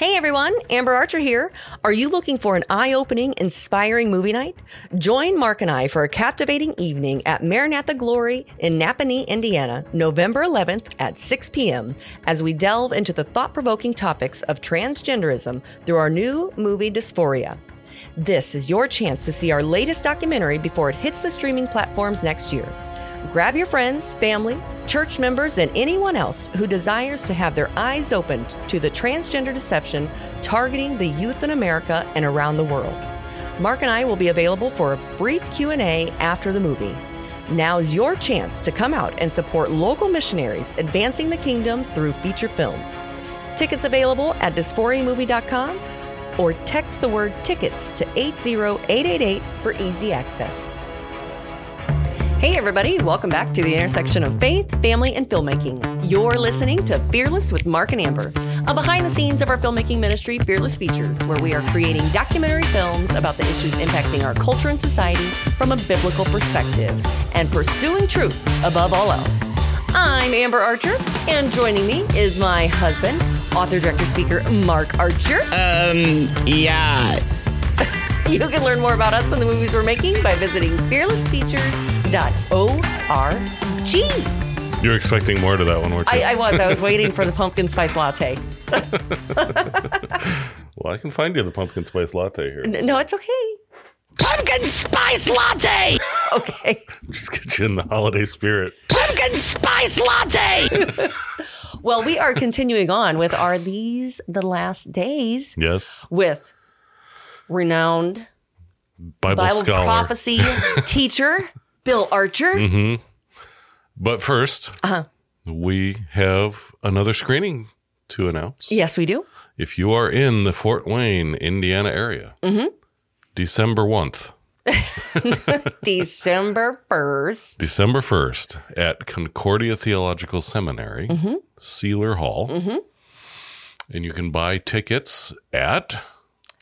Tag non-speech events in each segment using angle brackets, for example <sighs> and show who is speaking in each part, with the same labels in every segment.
Speaker 1: Hey everyone, Amber Archer here. Are you looking for an eye opening, inspiring movie night? Join Mark and I for a captivating evening at Maranatha Glory in Nappanee, Indiana, November 11th at 6 p.m. as we delve into the thought provoking topics of transgenderism through our new movie Dysphoria. This is your chance to see our latest documentary before it hits the streaming platforms next year. Grab your friends, family, church members, and anyone else who desires to have their eyes opened to the transgender deception targeting the youth in America and around the world. Mark and I will be available for a brief Q&A after the movie. Now's your chance to come out and support local missionaries advancing the kingdom through feature films. Tickets available at dysphoriamovie.com or text the word tickets to 80888 for easy access. Hey, everybody, welcome back to the intersection of faith, family, and filmmaking. You're listening to Fearless with Mark and Amber, a behind the scenes of our filmmaking ministry, Fearless Features, where we are creating documentary films about the issues impacting our culture and society from a biblical perspective and pursuing truth above all else. I'm Amber Archer, and joining me is my husband, author, director, speaker, Mark Archer.
Speaker 2: Um, yeah. <laughs>
Speaker 1: You can learn more about us and the movies we're making by visiting fearlessfeatures.org.
Speaker 3: You're expecting more to that one, weren't you?
Speaker 1: I, I was. I was waiting for the <laughs> pumpkin spice latte. <laughs>
Speaker 3: well, I can find you the pumpkin spice latte here.
Speaker 1: N- No, it's okay.
Speaker 2: Pumpkin spice latte! <laughs>
Speaker 1: Okay.
Speaker 3: Just get you in the holiday spirit.
Speaker 2: Pumpkin spice latte!
Speaker 1: Well, we are continuing on with Are These the Last Days
Speaker 3: Yes.
Speaker 1: with renowned
Speaker 3: Bible,
Speaker 1: Bible
Speaker 3: scholar.
Speaker 1: prophecy teacher, Bill Archer.
Speaker 3: Mm-hmm. But 1st
Speaker 1: Uh-huh.
Speaker 3: we have another screening to announce.
Speaker 1: Yes, we do.
Speaker 3: If you are in the Fort Wayne, Indiana area,
Speaker 1: Mm-hmm.
Speaker 3: December 1th, <laughs> <laughs>
Speaker 1: December 1st.
Speaker 3: December 1st at Concordia Theological Seminary,
Speaker 1: Mm-hmm.
Speaker 3: Sealer Hall. And you can buy tickets at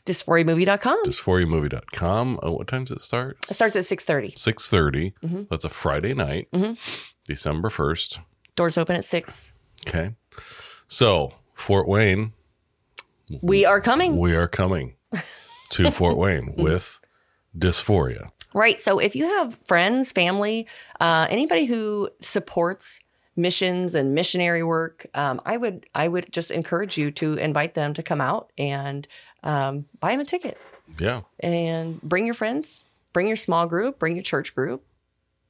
Speaker 1: Dysphoriamovie.com.
Speaker 3: dysphoriamovie.com. Oh, what time does it start?
Speaker 1: It starts at 6.30.
Speaker 3: 6.30.
Speaker 1: Mm-hmm.
Speaker 3: That's a Friday night, December 1st.
Speaker 1: Doors open at 6.
Speaker 3: Okay. So, Fort Wayne,
Speaker 1: We are coming.
Speaker 3: we are coming <laughs> to Fort Wayne with dysphoria.
Speaker 1: Right. So if you have friends, family, uh, anybody who supports missions and missionary work, um, I would I would just encourage you to invite them to come out and um, buy them a ticket
Speaker 3: Yeah.
Speaker 1: and bring your friends, bring your small group, bring your church group.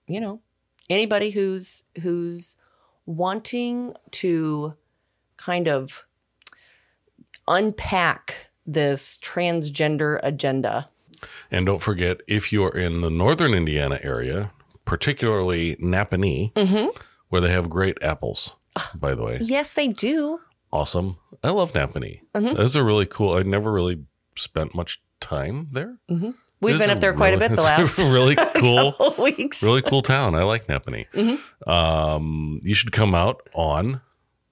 Speaker 1: You know, anybody who's who's wanting to kind of unpack this transgender agenda.
Speaker 3: And don't forget, if you're in the northern Indiana area, particularly Nappanee,
Speaker 1: Mm-hmm.
Speaker 3: where they have great apples, by the way.
Speaker 1: Yes, they do.
Speaker 3: Awesome. I love Nappanee.
Speaker 1: Mm-hmm.
Speaker 3: That's a really cool, I never really spent much time there.
Speaker 1: We've been up there quite a bit the <laughs> last
Speaker 3: really <laughs> cool,
Speaker 1: weeks.
Speaker 3: really cool town. I like Nappanee.
Speaker 1: Mm-hmm.
Speaker 3: Um, you should come out on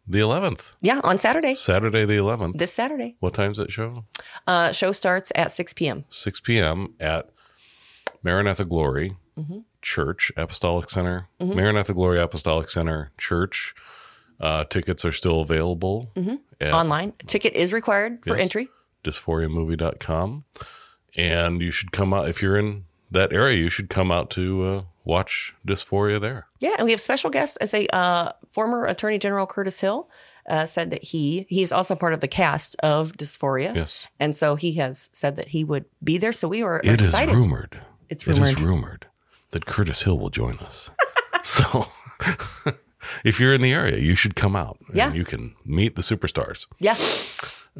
Speaker 3: the 11th,
Speaker 1: Yeah, on Saturday,
Speaker 3: Saturday the 11th.
Speaker 1: this Saturday.
Speaker 3: What time's that show?
Speaker 1: Uh, show starts at 6 p.m.
Speaker 3: 6 p.m. at Maranatha Glory
Speaker 1: Mm-hmm.
Speaker 3: Church Apostolic Center. Maranatha Glory Apostolic Center Church. Uh, tickets are still available at
Speaker 1: online. Ticket is required for
Speaker 3: Yes.
Speaker 1: entry.
Speaker 3: dysphoriamovie.com. And you should come out, if you're in that area, you should come out to uh, watch Dysphoria there.
Speaker 1: Yeah, and we have special guests. As a uh, former Attorney General Curtis Hill uh, said that he he's also part of the cast of Dysphoria.
Speaker 3: Yes.
Speaker 1: and so he has said that he would be there. So we were
Speaker 3: It is
Speaker 1: excited.
Speaker 3: rumored.
Speaker 1: It's rumored.
Speaker 3: It is
Speaker 1: rumored
Speaker 3: that Curtis Hill will join us. <laughs> so <laughs> if you're in the area, you should come out. and
Speaker 1: Yeah.
Speaker 3: you can meet the superstars.
Speaker 1: Yeah,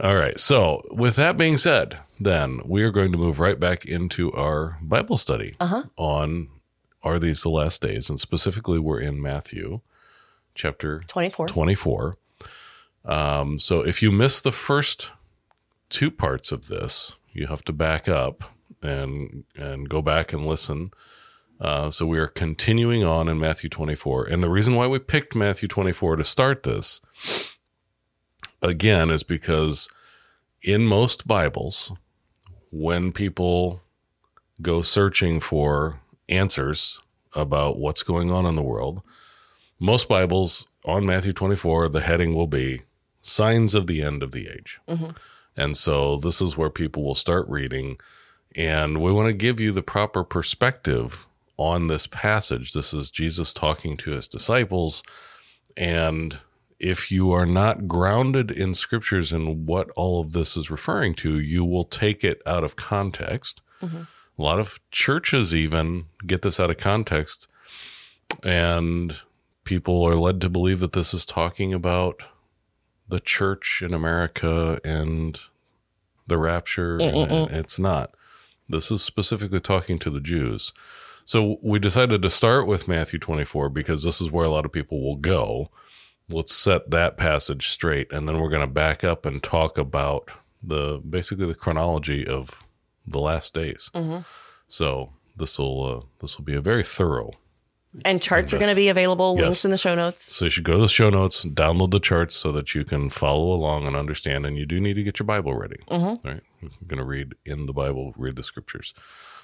Speaker 3: All right. So, with that being said, then we are going to move right back into our Bible study
Speaker 1: Uh-huh.
Speaker 3: on Are These the Last Days? And specifically, we're in Matthew chapter
Speaker 1: 24.
Speaker 3: 24. Um, so, if you miss the first two parts of this, you have to back up and and go back and listen. Uh, so we are continuing on in Matthew 24, and the reason why we picked Matthew 24 to start this again is because in most Bibles, when people go searching for answers about what's going on in the world, most Bibles on Matthew 24, the heading will be signs of the end of the age. And so this is where people will start reading. And we want to give you the proper perspective on this passage. This is Jesus talking to his disciples. And if you are not grounded in scriptures and what all of this is referring to, you will take it out of context. Mm-hmm. A lot of churches even get this out of context. And people are led to believe that this is talking about the church in America and the rapture. and it's not. This is specifically talking to the Jews. So we decided to start with Matthew 24 because this is where a lot of people will go. Let's set that passage straight and then we're going to back up and talk about the basically the chronology of the last days. So this will uh, this will be a very thorough
Speaker 1: And charts are going to be available,
Speaker 3: Yes.
Speaker 1: links in the show notes.
Speaker 3: so you should go to the show notes, download the charts so that you can follow along and understand. And you do need to get your Bible ready. All right, we're going to read in the Bible, read the scriptures.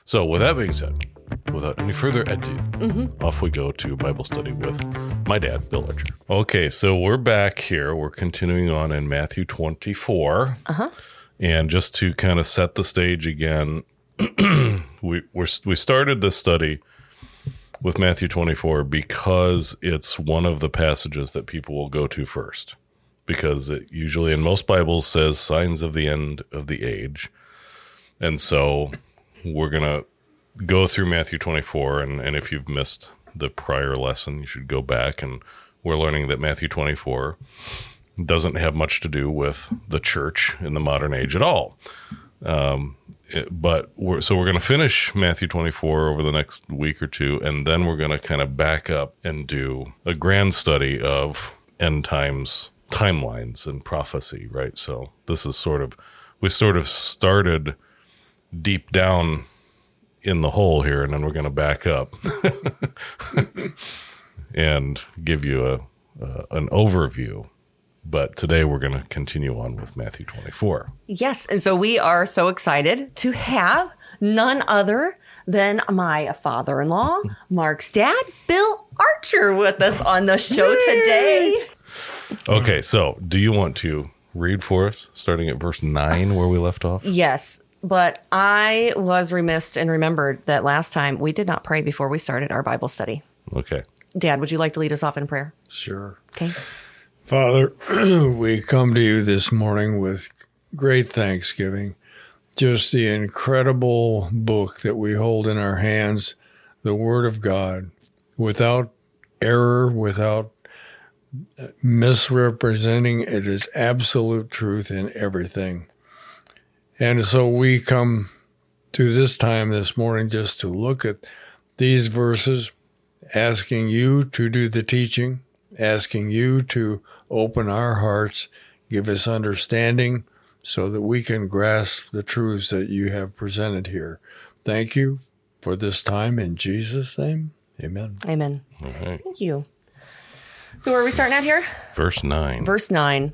Speaker 3: So, with that being said, without any further ado, off we go to Bible study with my dad, Bill Archer. Okay, so we're back here. We're continuing on in Matthew 24. Uh-huh. And just to kind of set the stage again, <clears throat> we we're, we started this study with Matthew 24 because it's one of the passages that people will go to first. Because it usually in most Bibles says signs of the end of the age. And so we're going to go through Matthew 24. And, and if you've missed the prior lesson, you should go back. And we're learning that Matthew 24 doesn't have much to do with the church in the modern age at all um, it- but we're, so we're going to finish Matthew 24 over the next week or two, and then we're going to kind of back up and do a grand study of end times timelines and prophecy, right? So this is sort of, we sort of started deep down in the hole here, and then we're going to back up <laughs> and give you a, uh, an overview. But today we're going to continue on with Matthew 24.
Speaker 1: Yes. And so we are so excited to have none other than my father in law, Mark's dad, Bill Archer, with us on the show today.
Speaker 3: Okay, so do you want to read for us, starting at verse 9 where we left off?
Speaker 1: Yes. But I was remiss and remembered that last time we did not pray before we started our Bible study.
Speaker 3: Okay.
Speaker 1: Dad, would you like to lead us off in prayer?
Speaker 4: Sure.
Speaker 1: Okay.
Speaker 4: Father, <clears throat> we come to you this morning with great thanksgiving. Just the incredible book that we hold in our hands, the Word of God, without error, without misrepresenting. It is absolute truth in everything. And so we come to this time this morning just to look at these verses, asking you to do the teaching, asking you to open our hearts, give us understanding so that we can grasp the truths that you have presented here. Thank you for this time in Jesus' name. Amen.
Speaker 1: Amen.
Speaker 3: All right.
Speaker 1: Thank you. So, where are we starting at here?
Speaker 3: Verse 9.
Speaker 1: Verse 9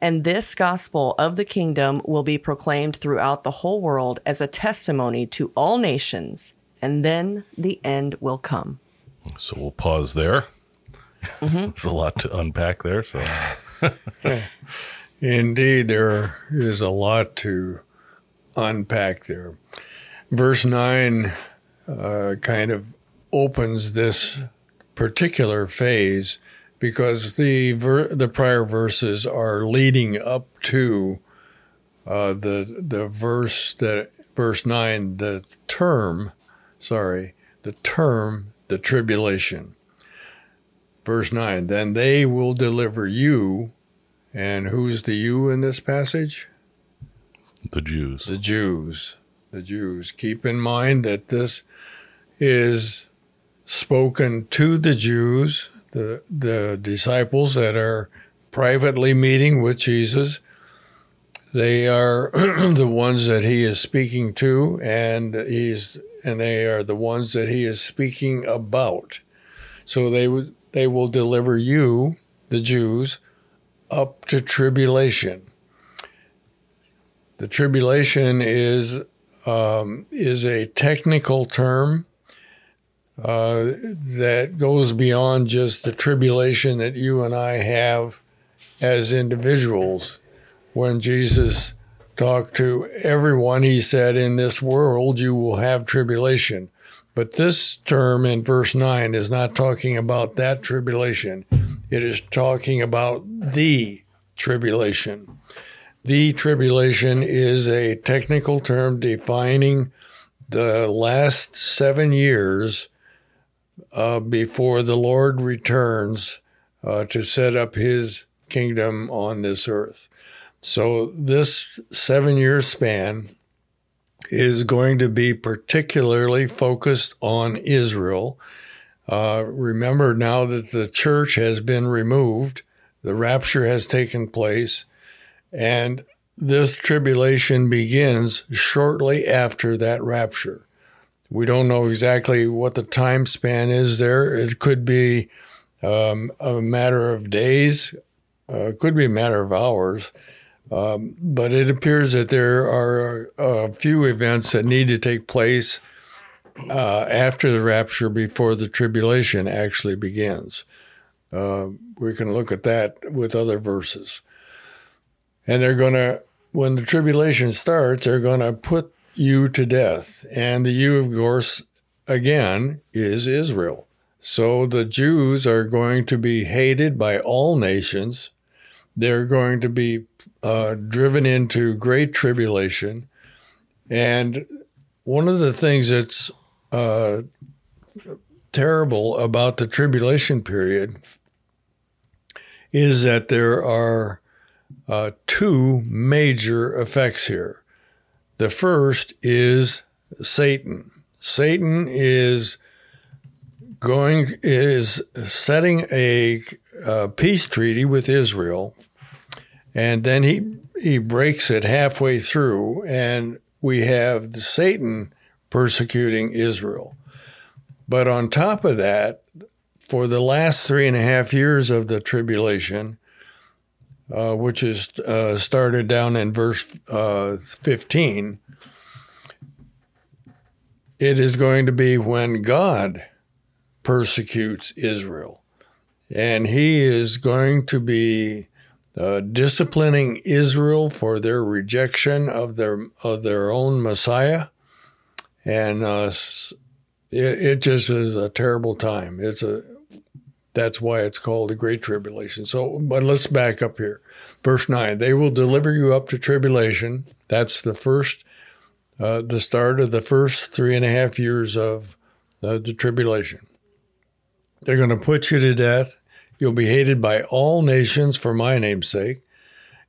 Speaker 1: And this gospel of the kingdom will be proclaimed throughout the whole world as a testimony to all nations, and then the end will come.
Speaker 3: So we'll pause there. <laughs> There's a lot to unpack there. So, <laughs>
Speaker 4: Indeed, there is a lot to unpack there. Verse 9 uh, kind of opens this particular phase because the ver- the prior verses are leading up to uh, the the verse that verse 9 the term sorry the term the tribulation verse 9 then they will deliver you and who's the you in this passage?
Speaker 3: the Jews.
Speaker 4: The Jews. The Jews. Keep in mind that this is spoken to the Jews, the, disciples that are privately meeting with Jesus. They are <clears throat> the ones that he is speaking to, and he's and they are the ones that he is speaking about. So they would they will deliver you, the Jews, up to tribulation. The tribulation is um, is a technical term uh, that goes beyond just the tribulation that you and I have as individuals. When Jesus talked to everyone, he said, In this world you will have tribulation. But this term in verse 9 is not talking about that tribulation, it is talking about the tribulation. The tribulation is a technical term defining the last seven years uh, before the Lord returns uh, to set up his kingdom on this earth. So, this seven year span is going to be particularly focused on Israel. Uh, remember now that the church has been removed, the rapture has taken place, and this tribulation begins shortly after that rapture. We don't know exactly what the time span is there. It could be um, a matter of days, uh, could be a matter of hours. Um, but it appears that there are a few events that need to take place uh, after the rapture before the tribulation actually begins. Uh, we can look at that with other verses. And they're going to, when the tribulation starts, they're going to put you to death. And the you, of course, again, is Israel. So the Jews are going to be hated by all nations. They're going to be uh, driven into great tribulation. And one of the things that's uh, terrible about the tribulation period is that there are uh, two major effects here. The first is Satan. Satan is going is setting a, a peace treaty with Israel and then he he breaks it halfway through, and we have Satan persecuting Israel. But on top of that, for the last three and a half years of the tribulation, uh, which is uh, started down in verse uh, 15, it is going to be when God persecutes Israel. And he is going to be uh, disciplining Israel for their rejection of their of their own Messiah, and uh, it, it just is a terrible time. It's a that's why it's called the Great Tribulation. So, but let's back up here. Verse 9 They will deliver you up to tribulation. That's the first, uh, the start of the first three and a half years of uh, the tribulation. They're going to put you to death. You'll be hated by all nations for my name's sake.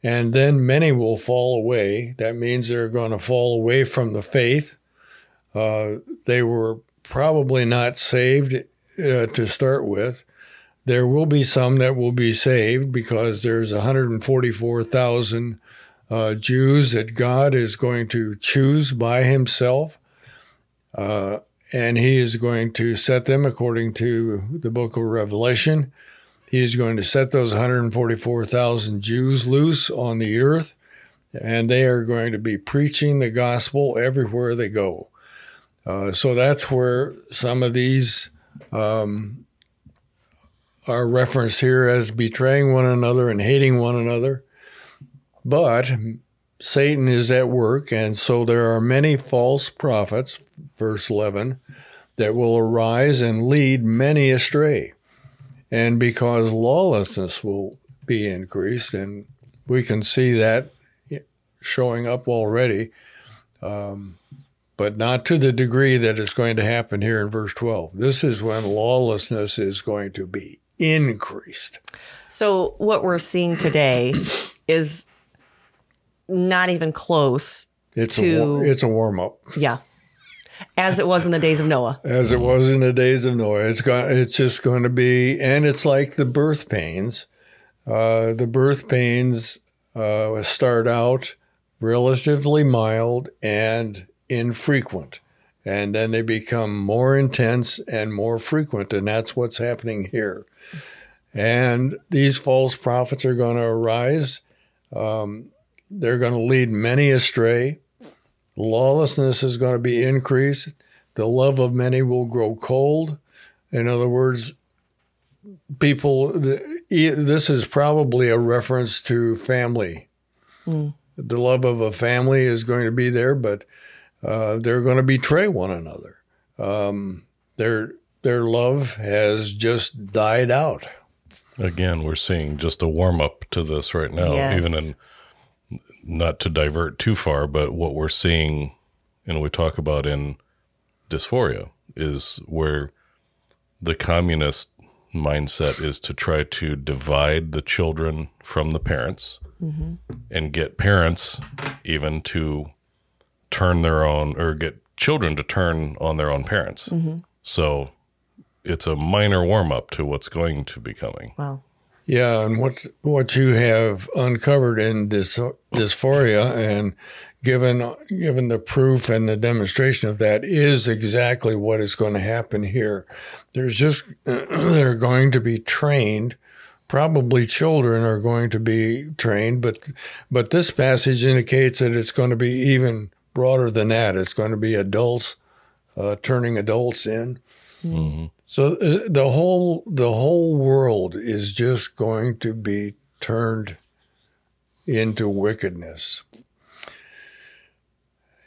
Speaker 4: And then many will fall away. That means they're going to fall away from the faith. Uh, they were probably not saved uh, to start with. There will be some that will be saved because there's 144,000 uh, Jews that God is going to choose by Himself. Uh, and He is going to set them according to the book of Revelation he is going to set those 144,000 Jews loose on the earth, and they are going to be preaching the gospel everywhere they go. Uh, so that's where some of these um, are referenced here as betraying one another and hating one another. But Satan is at work, and so there are many false prophets, verse 11, that will arise and lead many astray and because lawlessness will be increased, and we can see that showing up already, um, but not to the degree that it's going to happen here in verse 12. This is when lawlessness is going to be increased.
Speaker 1: So, what we're seeing today <coughs> is not even close
Speaker 4: It's
Speaker 1: to,
Speaker 4: a it's a warm up.
Speaker 1: yeah, as it was in the days of Noah.
Speaker 4: as it was in the days of Noah. It's going, it's just going to be, and it's like the birth pains. Uh, the birth pains uh, start out relatively mild and infrequent. And then they become more intense and more frequent. And that's what's happening here. And these false prophets are going to arise. Um, they're going to lead many astray. Lawlessness is going to be increased. The love of many will grow cold. In other words, people, this is probably a reference to family. The love of a family is going to be there, but uh, they're going to betray one another. Um, their their love has just died out.
Speaker 3: Again, we're seeing just a warm up to this right now,
Speaker 1: Yes.
Speaker 3: even in not to divert too far, but what we're seeing and we talk about in dysphoria is where the communist mindset is to try to divide the children from the parents mm-hmm. and get parents even to turn their own or get children to turn on their own parents. Mm-hmm. So it's a minor warm up to what's going to be coming.
Speaker 1: Wow.
Speaker 4: Yeah, and what what you have uncovered in dys, dysphoria and given given the proof and the demonstration of that is exactly what is going to happen here. There's just <clears throat> they're going to be trained. Probably children are going to be trained, but but this passage indicates that it's going to be even broader than that. It's going to be adults uh, turning adults in. So uh, the whole the whole world is just going to be turned into wickedness,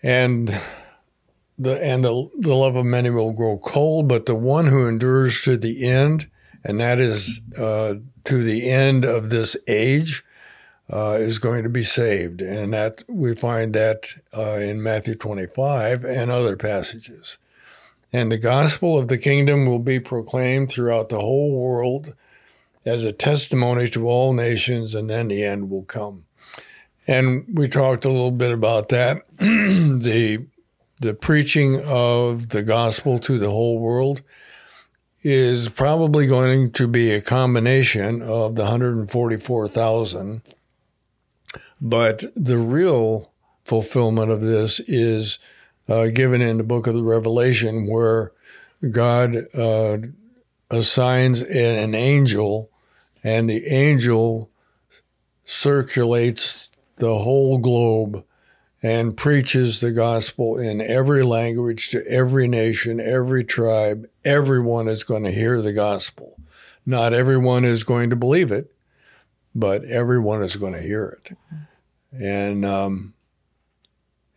Speaker 4: and the and the, the love of many will grow cold. But the one who endures to the end, and that is uh, to the end of this age, uh, is going to be saved, and that we find that uh, in Matthew twenty five and other passages. And the gospel of the kingdom will be proclaimed throughout the whole world as a testimony to all nations, and then the end will come. And we talked a little bit about that. <clears throat> the the preaching of the gospel to the whole world is probably going to be a combination of the 144,000. But the real fulfillment of this is uh, given in the book of the Revelation, where God uh, assigns an, an angel, and the angel circulates the whole globe and preaches the gospel in every language to every nation, every tribe. Everyone is going to hear the gospel. Not everyone is going to believe it, but everyone is going to hear it. And um,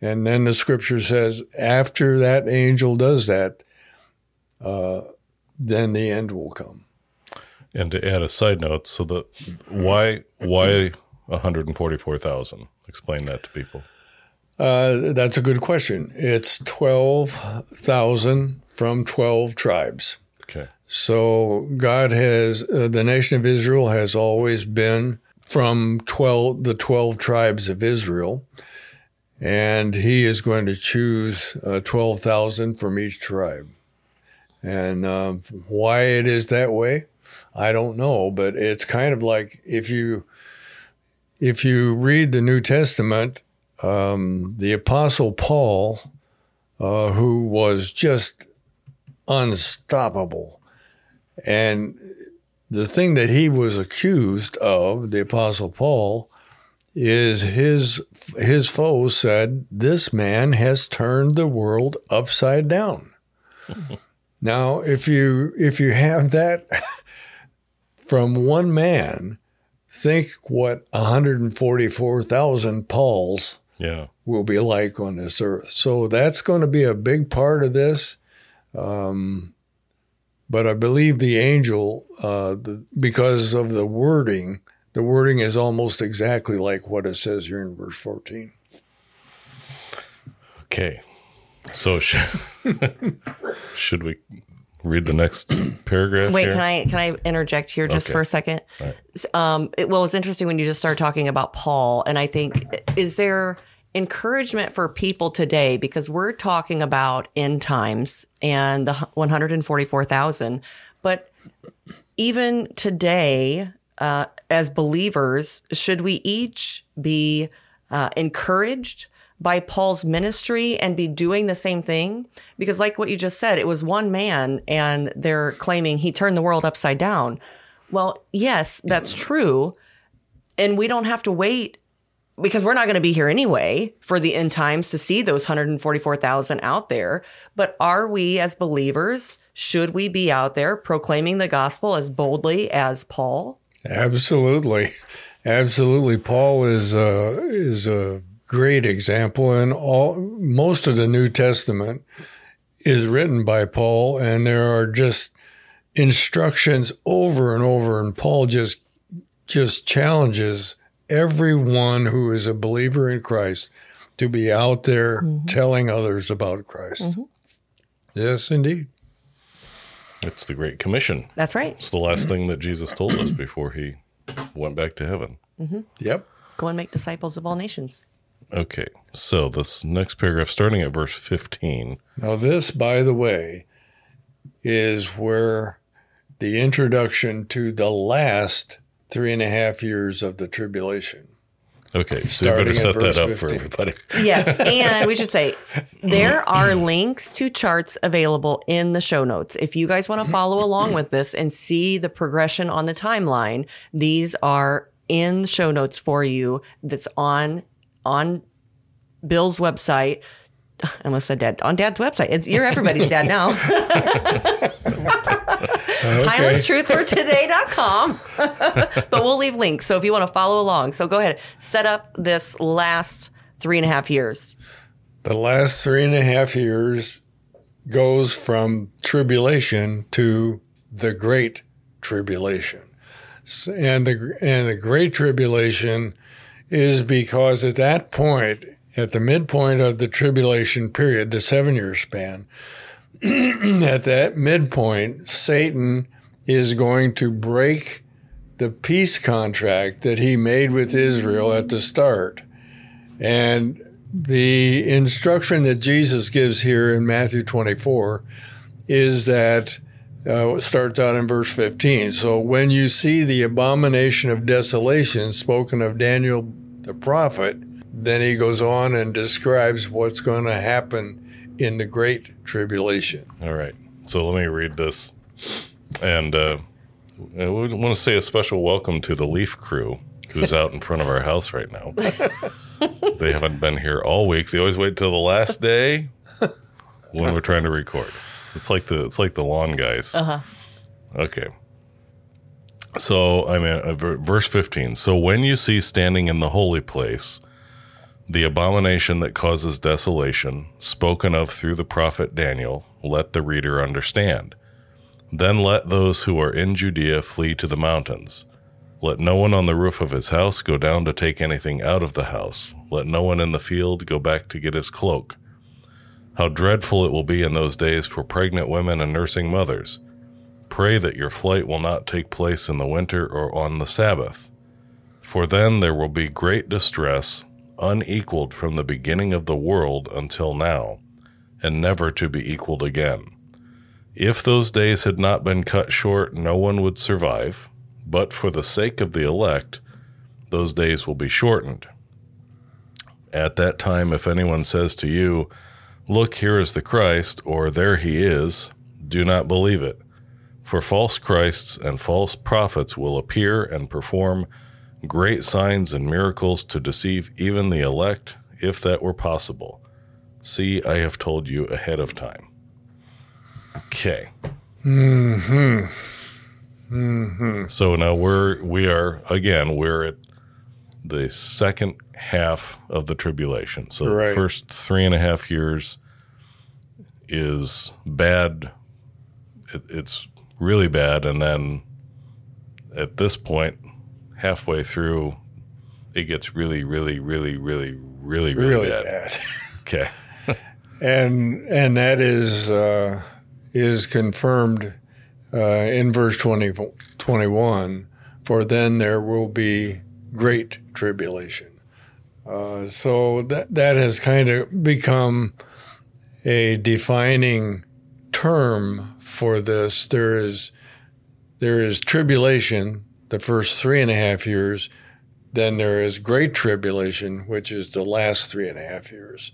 Speaker 4: and then the scripture says, after that angel does that, uh, then the end will come.
Speaker 3: And to add a side note, so the why why 144,000? Explain that to people.
Speaker 4: Uh, that's a good question. It's 12,000 from 12 tribes.
Speaker 3: Okay.
Speaker 4: So God has, uh, the nation of Israel has always been from 12, the 12 tribes of Israel. And he is going to choose uh, 12,000 from each tribe. And um, why it is that way, I don't know, but it's kind of like if you if you read the New Testament, um, the Apostle Paul, uh, who was just unstoppable, and the thing that he was accused of, the Apostle Paul, is his his foes said this man has turned the world upside down. <laughs> now, if you if you have that <laughs> from one man, think what 144,000 Pauls
Speaker 3: Yeah.
Speaker 4: will be like on this earth. So that's going to be a big part of this. Um, but I believe the angel, uh, the, because of the wording, the wording is almost exactly like what it says here in verse 14.
Speaker 3: Okay. So should, <laughs> should we read the next paragraph?
Speaker 1: Wait,
Speaker 3: here?
Speaker 1: can I can I interject here just
Speaker 3: Okay.
Speaker 1: for a second? Um, it, well, it's interesting when you just started talking about Paul, and I think is there encouragement for people today because we're talking about end times and the one hundred and forty four thousand, but even today, uh, as believers, should we each be uh, encouraged by Paul's ministry and be doing the same thing? Because, like what you just said, it was one man and they're claiming he turned the world upside down. Well, yes, that's true. And we don't have to wait because we're not going to be here anyway for the end times to see those 144,000 out there. But are we as believers, should we be out there proclaiming the gospel as boldly as Paul?
Speaker 4: Absolutely, absolutely. Paul is a is a great example, and all most of the New Testament is written by Paul, and there are just instructions over and over, and Paul just just challenges everyone who is a believer in Christ to be out there mm-hmm. telling others about Christ. Mm-hmm. Yes, indeed.
Speaker 3: It's the Great Commission.
Speaker 1: That's right.
Speaker 3: It's the last thing that Jesus told us before he went back to heaven. Mm-hmm.
Speaker 4: Yep.
Speaker 1: Go and make disciples of all nations.
Speaker 3: Okay, so this next paragraph, starting at verse 15.
Speaker 4: Now, this, by the way, is where the introduction to the last three and a half years of the tribulation.
Speaker 3: Okay, so you better set that up
Speaker 4: verse
Speaker 3: for everybody.
Speaker 1: Yes. And we should say there are mm. links to charts available in the show notes. If you guys want to follow along with this and see the progression on the timeline, these are in the show notes for you. That's on on Bill's website. <sighs> I almost said dad. On dad's website. It's, you're everybody's dad now. <laughs> <laughs> Uh, Timelesstruthfortoday.com. <laughs> but we'll leave links. So if you want to follow along. So go ahead. Set up this last three and a half years.
Speaker 4: The last three and a half years goes from tribulation to the great tribulation. And the, and the great tribulation is because at that point, at the midpoint of the tribulation period, the seven year span, <clears throat> at that midpoint, Satan is going to break the peace contract that he made with Israel at the start. And the instruction that Jesus gives here in Matthew 24 is that uh, starts out in verse 15. So when you see the abomination of desolation spoken of Daniel the prophet, then he goes on and describes what's going to happen in the great tribulation.
Speaker 3: All right. So let me read this. And uh, I would want to say a special welcome to the Leaf crew who's out in front of our house right now. <laughs> they haven't been here all week. They always wait till the last day when we're trying to record. It's like the it's like the lawn guys. Uh-huh. Okay. So I mean, uh, verse fifteen. So when you see standing in the holy place the abomination that causes desolation, spoken of through the prophet Daniel, let the reader understand. Then let those who are in Judea flee to the mountains. Let no one on the roof of his house go down to take anything out of the house. Let no one in the field go back to get his cloak. How dreadful it will be in those days for pregnant women and nursing mothers. Pray that your flight will not take place in the winter or on the Sabbath. For then there will be great distress, unequaled from the beginning of the world until now, and never to be equaled again. If those days had not been cut short, no one would survive, but for the sake of the elect, those days will be shortened. At that time, if anyone says to you, Look, here is the Christ, or there he is, do not believe it. For false Christs and false prophets will appear and perform great signs and miracles to deceive even the elect, if that were possible. See, I have told you ahead of time. Okay. Mm-hmm. Mm-hmm. So now we're we are again we're at the second half of the tribulation. So the first three and a half years is bad. It, it's really bad, and then at this point, halfway through, it gets really, really, really, really, really, really,
Speaker 4: Really
Speaker 3: bad.
Speaker 4: bad. <laughs>
Speaker 3: Okay. <laughs>
Speaker 4: and and that is uh, is confirmed uh, in verse 20, 21 for then there will be great tribulation uh, so that that has kind of become a defining term for this there is there is tribulation the first three and a half years then there is great tribulation, which is the last three and a half years.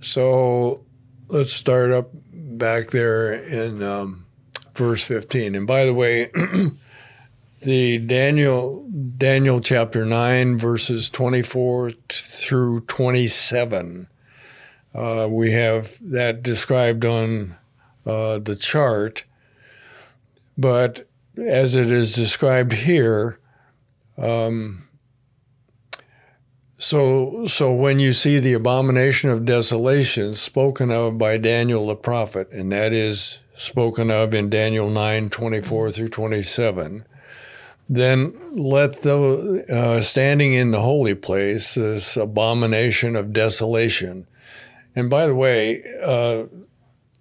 Speaker 4: So let's start up back there in um, verse 15. And by the way, <clears throat> the Daniel Daniel chapter 9 verses 24 through 27 uh, we have that described on uh, the chart but as it is described here um, so so when you see the abomination of desolation spoken of by Daniel the prophet and that is spoken of in Daniel 9 24 through 27 then let the uh, standing in the holy place, this abomination of desolation. And by the way, uh,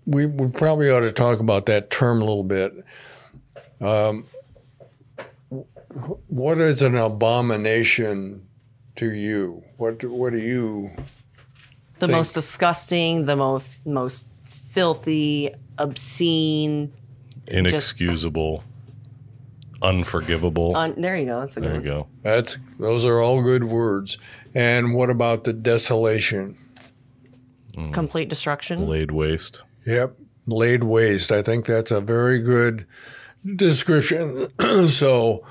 Speaker 4: we, we probably ought to talk about that term a little bit. Um, what is an abomination to you? What what do you?
Speaker 5: The
Speaker 4: Think-
Speaker 5: most disgusting, the most most filthy, obscene.
Speaker 3: Inexcusable, unforgivable.
Speaker 5: Un- there you go. That's a good
Speaker 3: there you
Speaker 5: one.
Speaker 3: go.
Speaker 4: That's those are all good words. And what about the desolation?
Speaker 5: Complete destruction.
Speaker 3: Laid waste.
Speaker 4: Yep, laid waste. I think that's a very good description. <clears throat> so,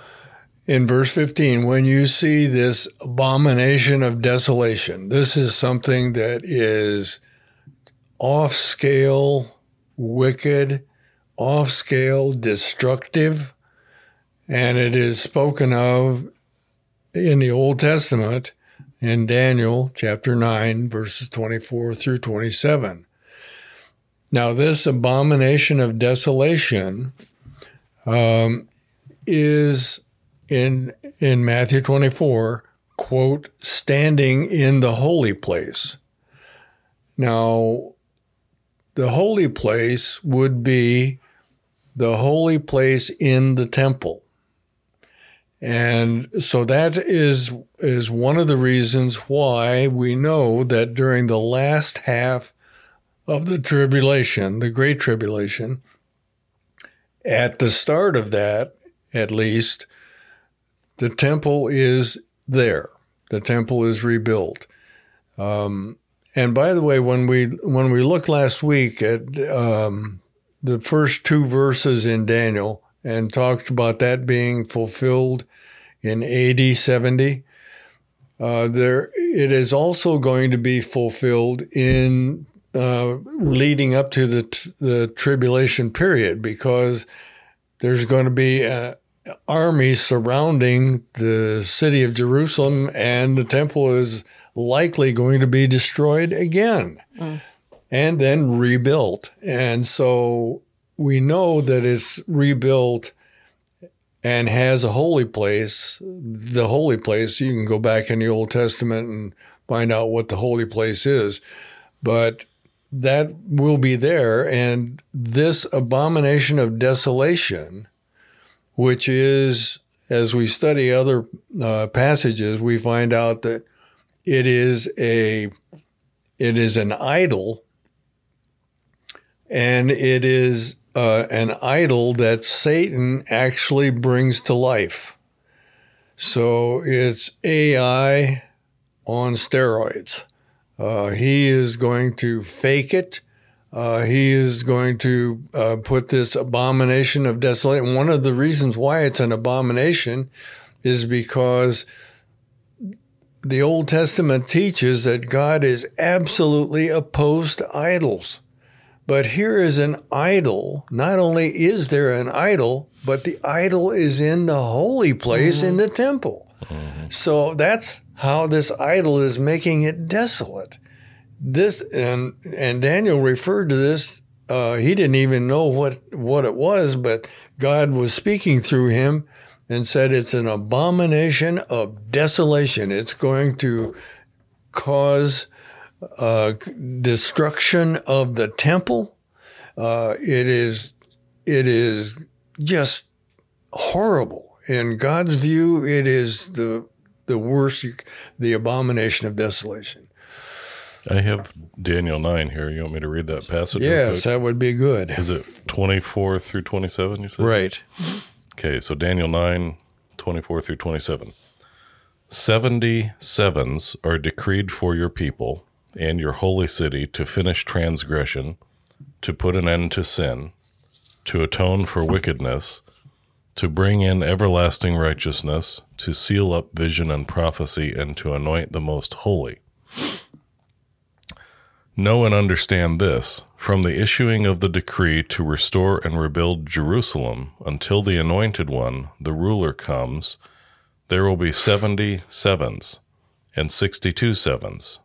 Speaker 4: in verse 15, when you see this abomination of desolation, this is something that is off scale, wicked, off scale, destructive, and it is spoken of in the Old Testament in Daniel chapter 9, verses 24 through 27. Now, this abomination of desolation um, is in in Matthew 24, quote, standing in the holy place. Now, the holy place would be the holy place in the temple. And so that is is one of the reasons why we know that during the last half of the tribulation, the great tribulation, at the start of that, at least, the temple is there. The temple is rebuilt. Um, and by the way, when we when we looked last week at um, the first two verses in Daniel and talked about that being fulfilled in AD 70, uh, there it is also going to be fulfilled in uh, leading up to the t- the tribulation period because there's going to be an army surrounding the city of Jerusalem, and the temple is likely going to be destroyed again and then rebuilt. And so we know that it's rebuilt and has a holy place. The holy place, you can go back in the Old Testament and find out what the holy place is. But that will be there. And this abomination of desolation, which is, as we study other uh, passages, we find out that it is a it is an idol and it is uh, an idol that Satan actually brings to life. So it's AI on steroids. Uh, he is going to fake it. Uh, he is going to uh, put this abomination of desolation. One of the reasons why it's an abomination is because the Old Testament teaches that God is absolutely opposed to idols. But here is an idol. Not only is there an idol, but the idol is in the holy place in the temple. So that's how this idol is making it desolate. This and and Daniel referred to this. Uh, he didn't even know what what it was, but God was speaking through him and said it's an abomination of desolation. It's going to cause uh, destruction of the temple. Uh, it is it is just horrible in God's view. It is the the worst, you, the abomination of desolation.
Speaker 3: I have Daniel 9 here. You want me to read that passage?
Speaker 4: Yes, that would be good.
Speaker 3: Is it 24 through 27, you said?
Speaker 4: Right.
Speaker 3: Okay, so Daniel 9, 24 through 27. Seventy sevens are decreed for your people and your holy city to finish transgression, to put an end to sin, to atone for wickedness, to bring in everlasting righteousness, to seal up vision and prophecy, and to anoint the most holy. Know and understand this from the issuing of the decree to restore and rebuild Jerusalem until the anointed one, the ruler, comes, there will be seventy sevens and sixty two sevens.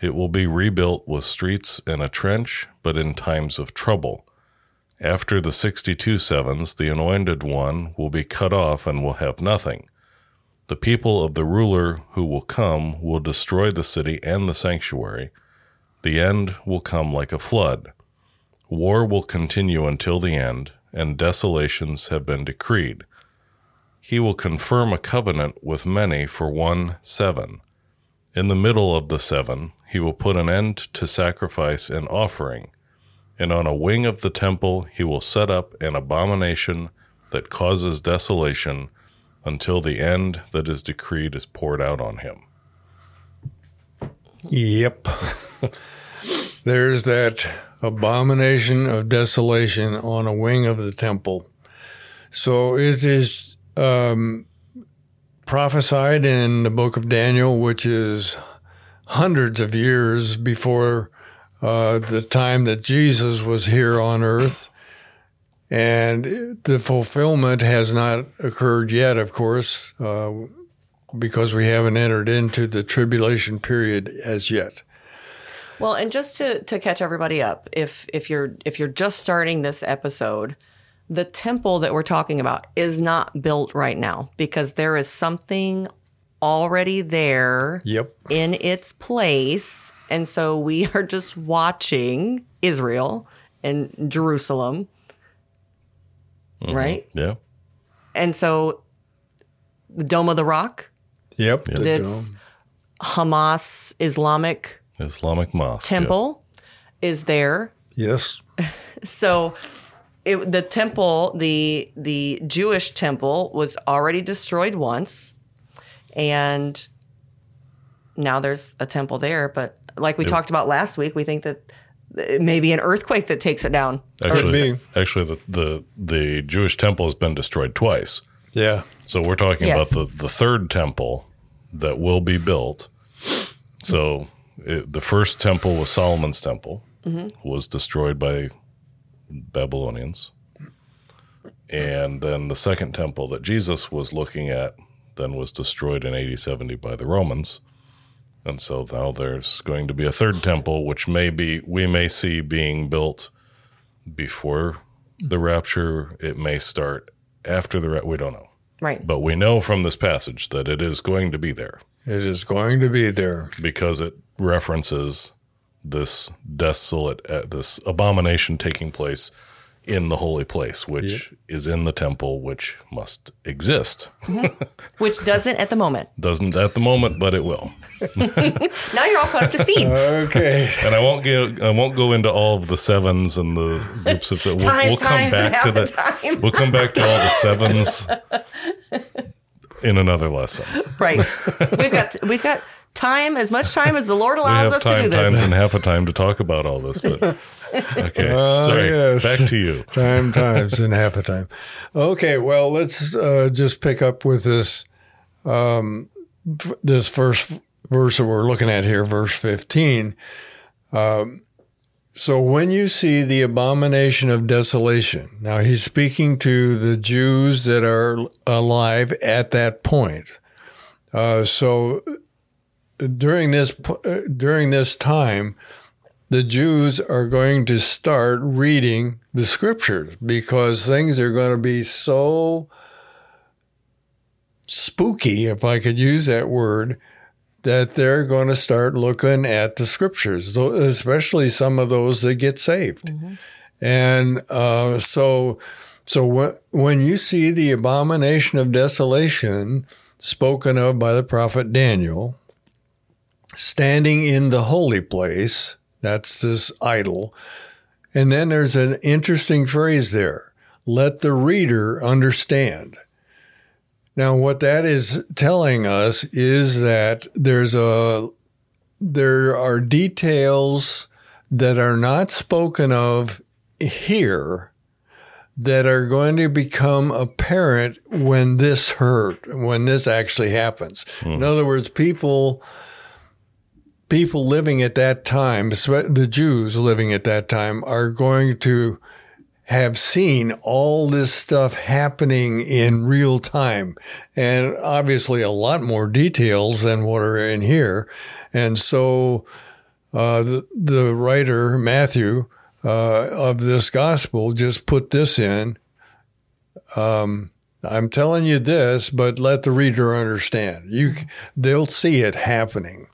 Speaker 3: It will be rebuilt with streets and a trench, but in times of trouble. After the sixty two sevens, the anointed one will be cut off and will have nothing. The people of the ruler who will come will destroy the city and the sanctuary. The end will come like a flood. War will continue until the end, and desolations have been decreed. He will confirm a covenant with many for one seven. In the middle of the seven, he will put an end to sacrifice and offering. And on a wing of the temple, he will set up an abomination that causes desolation until the end that is decreed is poured out on him.
Speaker 4: Yep. <laughs> There's that abomination of desolation on a wing of the temple. So it is um, prophesied in the book of Daniel, which is hundreds of years before uh, the time that Jesus was here on earth. And the fulfillment has not occurred yet, of course, uh, because we haven't entered into the tribulation period as yet.
Speaker 1: Well, and just to, to catch everybody up, if if you're if you're just starting this episode, the temple that we're talking about is not built right now because there is something already there
Speaker 4: Yep.
Speaker 1: in its place. And so we <laughs> are just watching Israel and Jerusalem. Mm-hmm. Right?
Speaker 3: Yeah.
Speaker 1: And so the Dome of the Rock,
Speaker 4: Yep. the
Speaker 1: that's. Hamas Islamic
Speaker 3: Islamic mosque. yeah.
Speaker 1: temple is there.
Speaker 4: Yes. <laughs>
Speaker 1: So it, the temple, the the Jewish temple was already destroyed once and now there's a temple there, but like we talked about last week, we think that maybe an earthquake that takes it down.
Speaker 3: Actually,
Speaker 4: be.
Speaker 3: actually, the, the the Jewish temple has been destroyed twice.
Speaker 4: Yeah.
Speaker 3: So we're talking
Speaker 1: Yes.
Speaker 3: about the the third temple that will be built. So it, the first temple was Solomon's temple, mm-hmm. was destroyed by Babylonians, and then the second temple that Jesus was looking at then was destroyed in AD 70 by the Romans. And so now there's going to be a third temple, which may be we may see being built before the rapture. It may start after the ra- we don't know,
Speaker 1: Right.
Speaker 3: but we know from this passage that it is going to be there
Speaker 4: It is going to be there.
Speaker 3: because it references this desolate, uh, this abomination taking place in the holy place, which is in the temple, which must exist. Mm-hmm.
Speaker 1: Which doesn't at the moment.
Speaker 3: Doesn't at the moment, but it will. <laughs>
Speaker 1: Now you're all caught up to speed.
Speaker 4: Okay.
Speaker 3: And I won't get, I won't go into all of the sevens and the groups of sevens. We'll,
Speaker 1: Times,
Speaker 3: we'll come
Speaker 1: times,
Speaker 3: back to
Speaker 1: half
Speaker 3: that.
Speaker 1: time.
Speaker 3: We'll come back to all the sevens in another lesson.
Speaker 1: right. We've got we've got time as much time as the Lord
Speaker 3: We
Speaker 1: allows
Speaker 3: have
Speaker 1: us to do
Speaker 3: time,
Speaker 1: this.
Speaker 3: times, and half a time to talk about all this. But <laughs> <laughs> okay, sorry.
Speaker 4: yes.
Speaker 3: Back to you. <laughs>
Speaker 4: Time times and half a time. Okay, well, let's uh, just pick up with this um, f- this first verse that we're looking at here, verse fifteen. Um, so when you see the abomination of desolation, now he's speaking to the Jews that are alive at that point. Uh, so during this uh, during this time, the Jews are going to start reading the scriptures because things are going to be so spooky, if I could use that word, that they're going to start looking at the scriptures, especially some of those that get saved. And uh, so, so when you see the abomination of desolation spoken of by the prophet Daniel, standing in the holy place, that's this idol. And then there's an interesting phrase there let the reader understand. Now, what that is telling us is that there's a there are details that are not spoken of here that are going to become apparent when this hurt, when this actually happens. In hmm. other words, people people living at that time, the Jews living at that time, are going to have seen all this stuff happening in real time and obviously a lot more details than what are in here. And so uh, the, the writer, Matthew, uh, of this gospel just put this in. Um, I'm telling you this, but let the reader understand. You, they'll see it happening.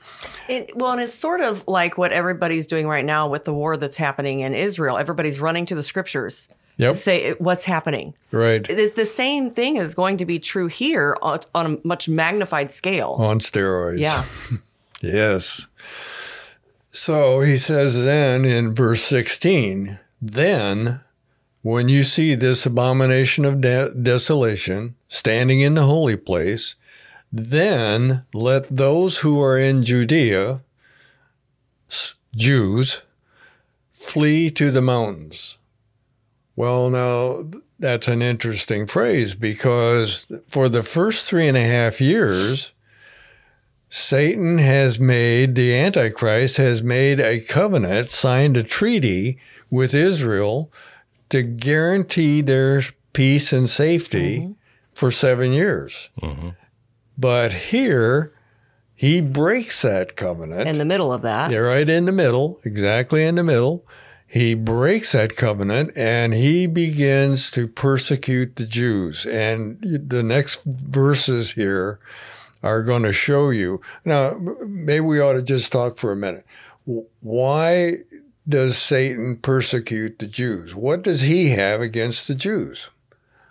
Speaker 1: It, well, and it's sort of like what everybody's doing right now with the war that's happening in Israel. Everybody's running to the scriptures
Speaker 4: Yep.
Speaker 1: to say eh, what's happening.
Speaker 4: Right.
Speaker 1: It's the same thing is going to be true here on, on a much magnified scale.
Speaker 4: On steroids.
Speaker 1: Yeah. <laughs>
Speaker 4: Yes. So he says then in verse 16, then when you see this abomination of de- desolation standing in the holy place, then let those who are in Judea, Jews, flee to the mountains. Well, now that's an interesting phrase because for the first three and a half years, Satan has made, the Antichrist has made a covenant, signed a treaty with Israel to guarantee their peace and safety mm-hmm. for seven years. Mm-hmm. But here, he breaks that covenant.
Speaker 1: In the middle of that.
Speaker 4: Yeah, right in the middle, exactly in the middle. He breaks that covenant and he begins to persecute the Jews. And the next verses here are going to show you. Now, maybe we ought to just talk for a minute. Why does Satan persecute the Jews? What does he have against the Jews?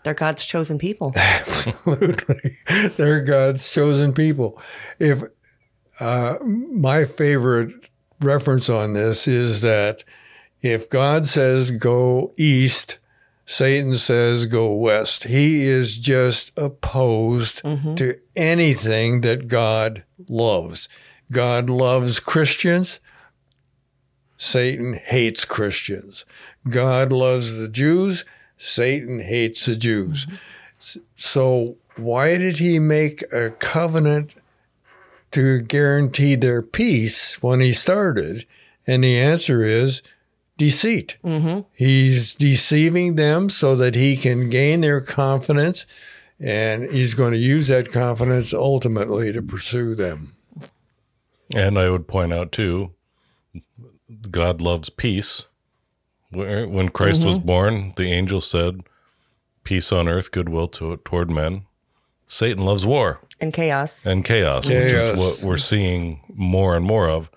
Speaker 1: They're God's chosen people. <laughs>
Speaker 4: Absolutely. They're God's chosen people. If uh, my favorite reference on this is that if God says go east, Satan says go west. He is just opposed to anything that God loves. God loves Christians. Satan hates Christians. God loves the Jews. Satan hates the Jews. Mm-hmm. So why did he make a covenant to guarantee their peace when he started? And the answer is deceit. Mm-hmm. He's deceiving them so that he can gain their confidence, and he's going to use that confidence ultimately to pursue them.
Speaker 3: And I would point out too, God loves peace. Where- When Christ was mm-hmm. born, the angel said, "Peace on earth, goodwill to, toward men." Satan loves war
Speaker 1: And chaos.
Speaker 3: and chaos, which is what we're seeing more and more of.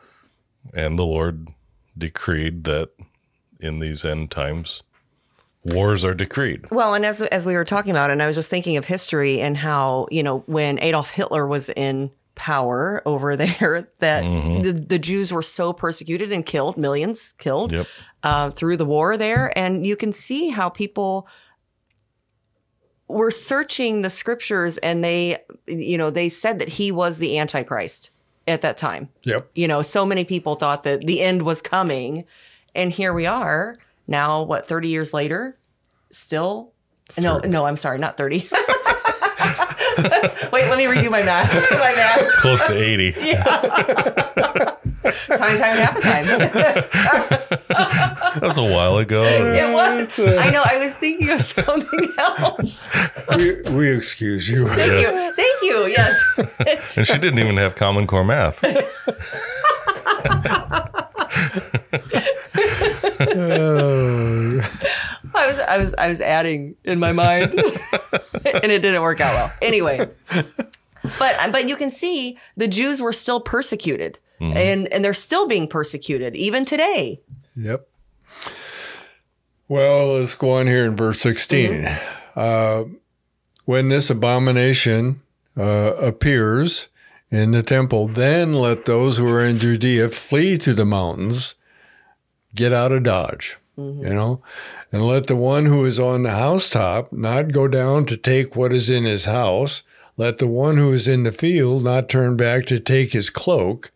Speaker 3: And the Lord decreed that in these end times, wars are decreed.
Speaker 1: Well, and as as we were talking about, and I was just thinking of history and how you know when Adolf Hitler was in power over <laughs> there, that mm-hmm. the, the Jews were so persecuted and killed, millions killed
Speaker 3: Yep.
Speaker 1: Uh, through the war there, and you can see how people were searching the scriptures, and they, you know, they said that he was the Antichrist at that time
Speaker 4: Yep.
Speaker 1: you know, so many people thought that the end was coming. And here we are now, what, 30 years later? Still? No, no, I'm sorry, not 30. <laughs> Wait, let me redo my math. <laughs> my math.
Speaker 3: Close to 80. <laughs> <laughs>
Speaker 1: Time, time, and half a time.
Speaker 3: That was a while ago.
Speaker 1: it was. I know, I was thinking of <laughs> something else.
Speaker 4: We, we excuse you.
Speaker 1: Thank you. Thank you. Yes.
Speaker 3: And she didn't even have Common Core math.
Speaker 1: I was I was I was adding in my mind, <laughs> and it didn't work out well. Anyway, but but you can see the Jews were still persecuted, and and they're still being persecuted even today.
Speaker 4: Yep. Well, let's go on here in verse 16. Uh, when this abomination uh, appears in the temple, then let those who are in Judea flee to the mountains, get out of Dodge, you know, and let the one who is on the housetop not go down to take what is in his house. Let the one who is in the field not turn back to take his cloak.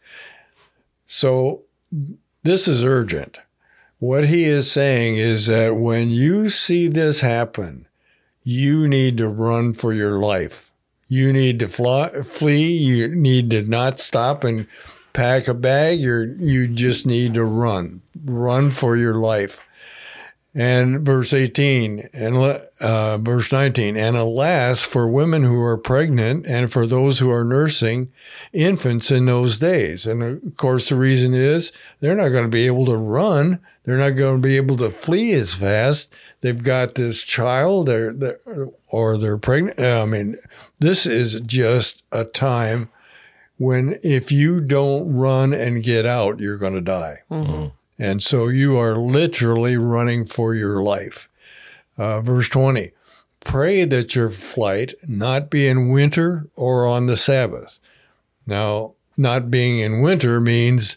Speaker 4: So this is urgent. What he is saying is that when you see this happen, you need to run for your life. You need to fly, flee. You need to not stop and pack a bag. You're, you just need to run. Run for your life. And verse 18 and uh, verse 19, and alas for women who are pregnant and for those who are nursing infants in those days. And of course, the reason is they're not going to be able to run. They're not going to be able to flee as fast. They've got this child they're, they're, or they're pregnant. I mean, this is just a time when if you don't run and get out, you're going to die. And so you are literally running for your life. Uh, verse 20 Pray that your flight not be in winter or on the Sabbath. Now, not being in winter means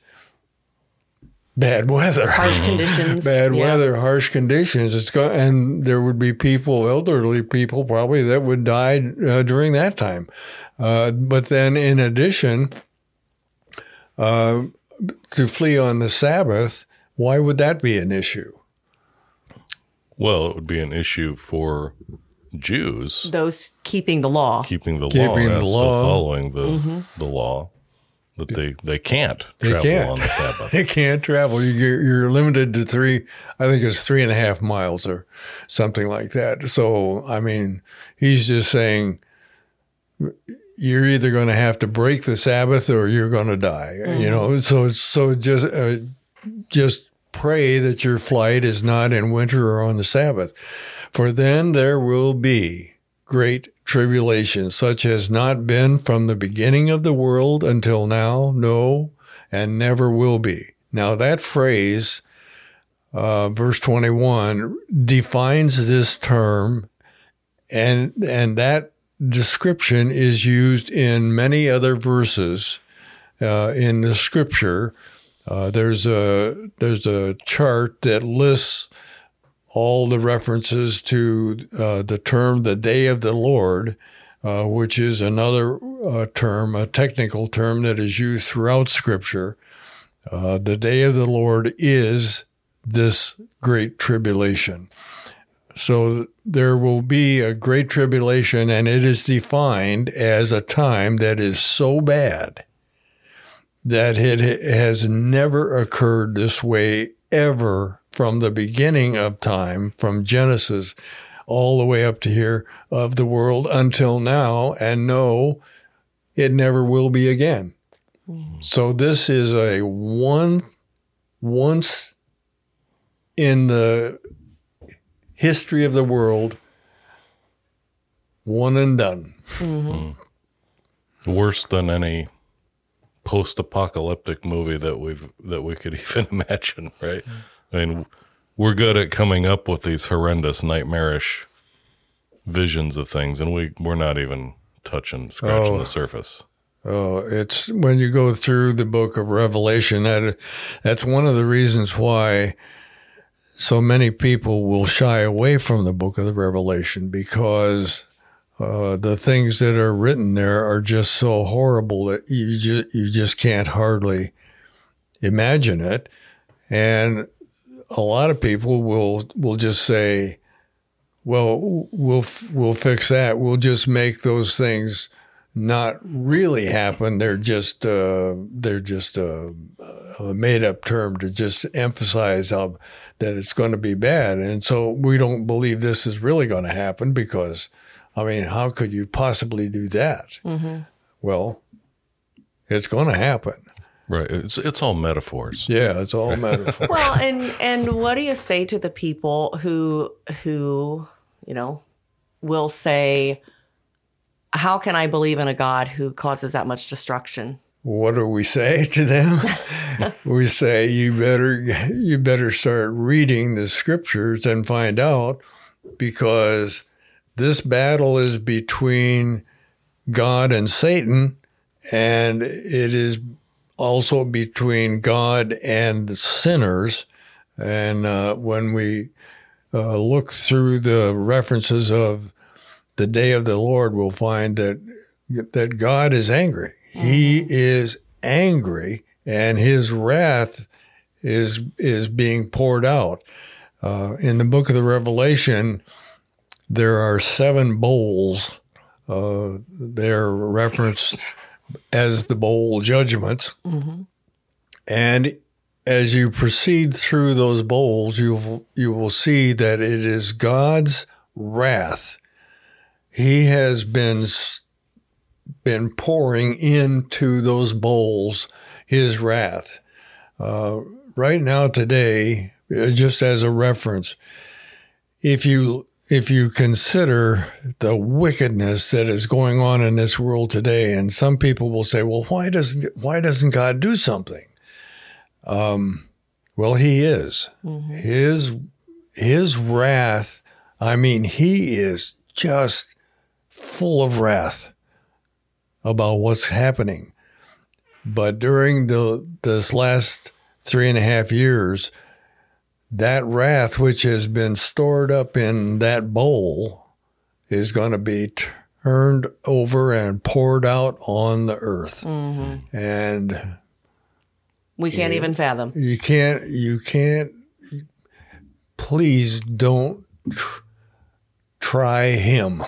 Speaker 4: bad weather.
Speaker 5: Harsh <laughs> conditions.
Speaker 4: bad
Speaker 5: Yeah.
Speaker 4: weather, harsh conditions. It's go- and there would be people, elderly people, probably that would die uh, during that time. Uh, but then, in addition, uh, to flee on the Sabbath, why would that be an issue?
Speaker 3: Well, it would be an issue for Jews
Speaker 5: Those keeping the law.
Speaker 3: keeping the law
Speaker 4: Keeping
Speaker 3: and
Speaker 4: the
Speaker 3: still
Speaker 4: law.
Speaker 3: following the the law that they they can't
Speaker 4: They
Speaker 3: travel
Speaker 4: can't.
Speaker 3: on the Sabbath. <laughs>
Speaker 4: They can't travel. You- You're limited to three. I think it's three and a half miles or something like that. So, I mean, he's just saying you're either going to have to break the Sabbath or you're going to die. You know, so so just uh, just pray that your flight is not in winter or on the Sabbath, for then there will be great tribulation, such as not been from the beginning of the world until now, no, and never will be. Now that phrase, uh, verse twenty-one, defines this term, and and that description is used in many other verses uh, in the scripture. Uh, there's a there's a chart that lists all the references to uh, the term "the day of the Lord," uh, which is another uh, term, a technical term that is used throughout Scripture. Uh, the day of the Lord is this great tribulation. So there will be a great tribulation, and it is defined as a time that is so bad that it has never occurred this way ever from the beginning of time, from Genesis all the way up to here of the world until now, and no, it never will be again. So this is a one once in the history of the world, one and done.
Speaker 3: Worse than any post-apocalyptic movie that we've that we could <laughs> even imagine, right? I mean, we're good at coming up with these horrendous, nightmarish visions of things, and we we're not even touching, scratching
Speaker 4: Oh.
Speaker 3: the surface.
Speaker 4: Oh, it's when you go through the book of Revelation that that's one of the reasons why so many people will shy away from the book of the Revelation because uh, the things that are written there are just so horrible that you just you just can't hardly imagine it, and a lot of people will will just say, "Well, we'll we'll fix that. We'll just make those things." not really happen. They're just uh, they're just a, a made up term to just emphasize how that it's going to be bad. And so we don't believe this is really going to happen because, I mean, how could you possibly do that? Mm-hmm. Well, it's going to happen.
Speaker 3: Right? It's it's all metaphors.
Speaker 4: Yeah, it's all <laughs> metaphors.
Speaker 5: well, and and what do you say to the people who who you know will say, "How can I believe in a God who causes that much destruction?"
Speaker 4: what do we say to them? <laughs> we say you better you better start reading the scriptures and find out because this battle is between God and Satan and it is also between God and the sinners and uh, when we uh, look through the references of the day of the Lord, we'll find that that God is angry. He is angry, and His wrath is is being poured out. Uh, in the book of the Revelation, there are seven bowls. Uh, they're referenced as the bowl judgments, and as you proceed through those bowls, you you will see that it is God's wrath. He has been been pouring into those bowls His wrath. Uh, right now, today, uh, just as a reference, if you if you consider the wickedness that is going on in this world today, and some people will say, "Well, why doesn't why doesn't God do something?" Um, well, He is His His wrath. I mean, He is just full of wrath about what's happening. But during the this last three and a half years, that wrath which has been stored up in that bowl is going to be turned over and poured out on the earth. Mm-hmm. And
Speaker 1: We can't even fathom.
Speaker 4: you can't, you can't, please don't tr- try him.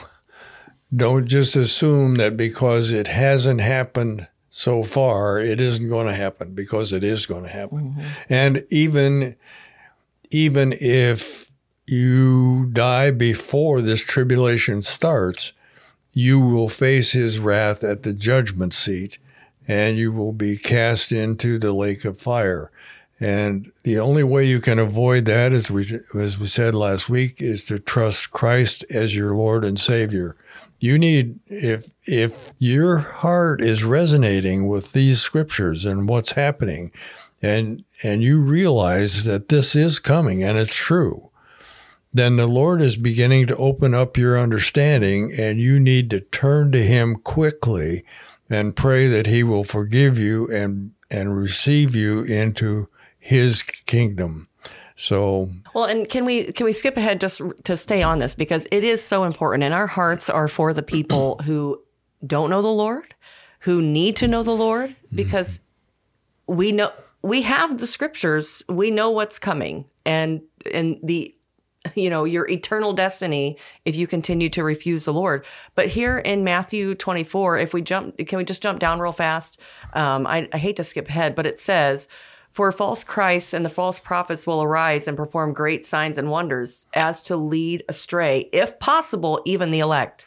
Speaker 4: Don't just assume that because it hasn't happened so far, it isn't going to happen because it is going to happen. Mm-hmm. And even, even if you die before this tribulation starts, you will face his wrath at the judgment seat and you will be cast into the lake of fire. And the only way you can avoid that, as we, as we said last week, is to trust Christ as your Lord and Savior. You need, if, if your heart is resonating with these scriptures and what's happening, and, and you realize that this is coming and it's true, then the Lord is beginning to open up your understanding and you need to turn to him quickly and pray that he will forgive you and and receive you into his kingdom. So
Speaker 1: Well, and can we can we skip ahead just to stay on this because it is so important, and our hearts are for the people <clears throat> who don't know the Lord, who need to know the Lord, because we know we have the scriptures, we know what's coming, and and the you know your eternal destiny if you continue to refuse the Lord. But here in Matthew 24, if we jump, can we just jump down real fast? Um, I, I hate to skip ahead, but it says. For false Christs and the false prophets will arise and perform great signs and wonders as to lead astray, if possible, even the elect.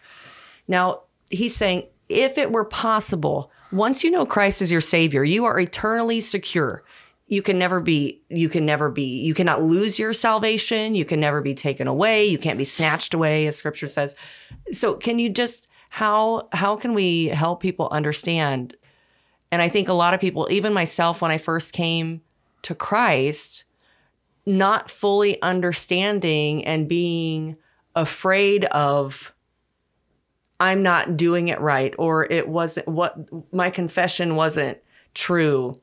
Speaker 1: Now, he's saying, if it were possible, once you know Christ is your savior, you are eternally secure. You can never be, you can never be, you cannot lose your salvation. You can never be taken away. You can't be snatched away, as scripture says. So can you just, how, how can we help people understand and I think a lot of people, even myself, when I first came to Christ, not fully understanding and being afraid of, I'm not doing it right, or it wasn't what my confession wasn't true.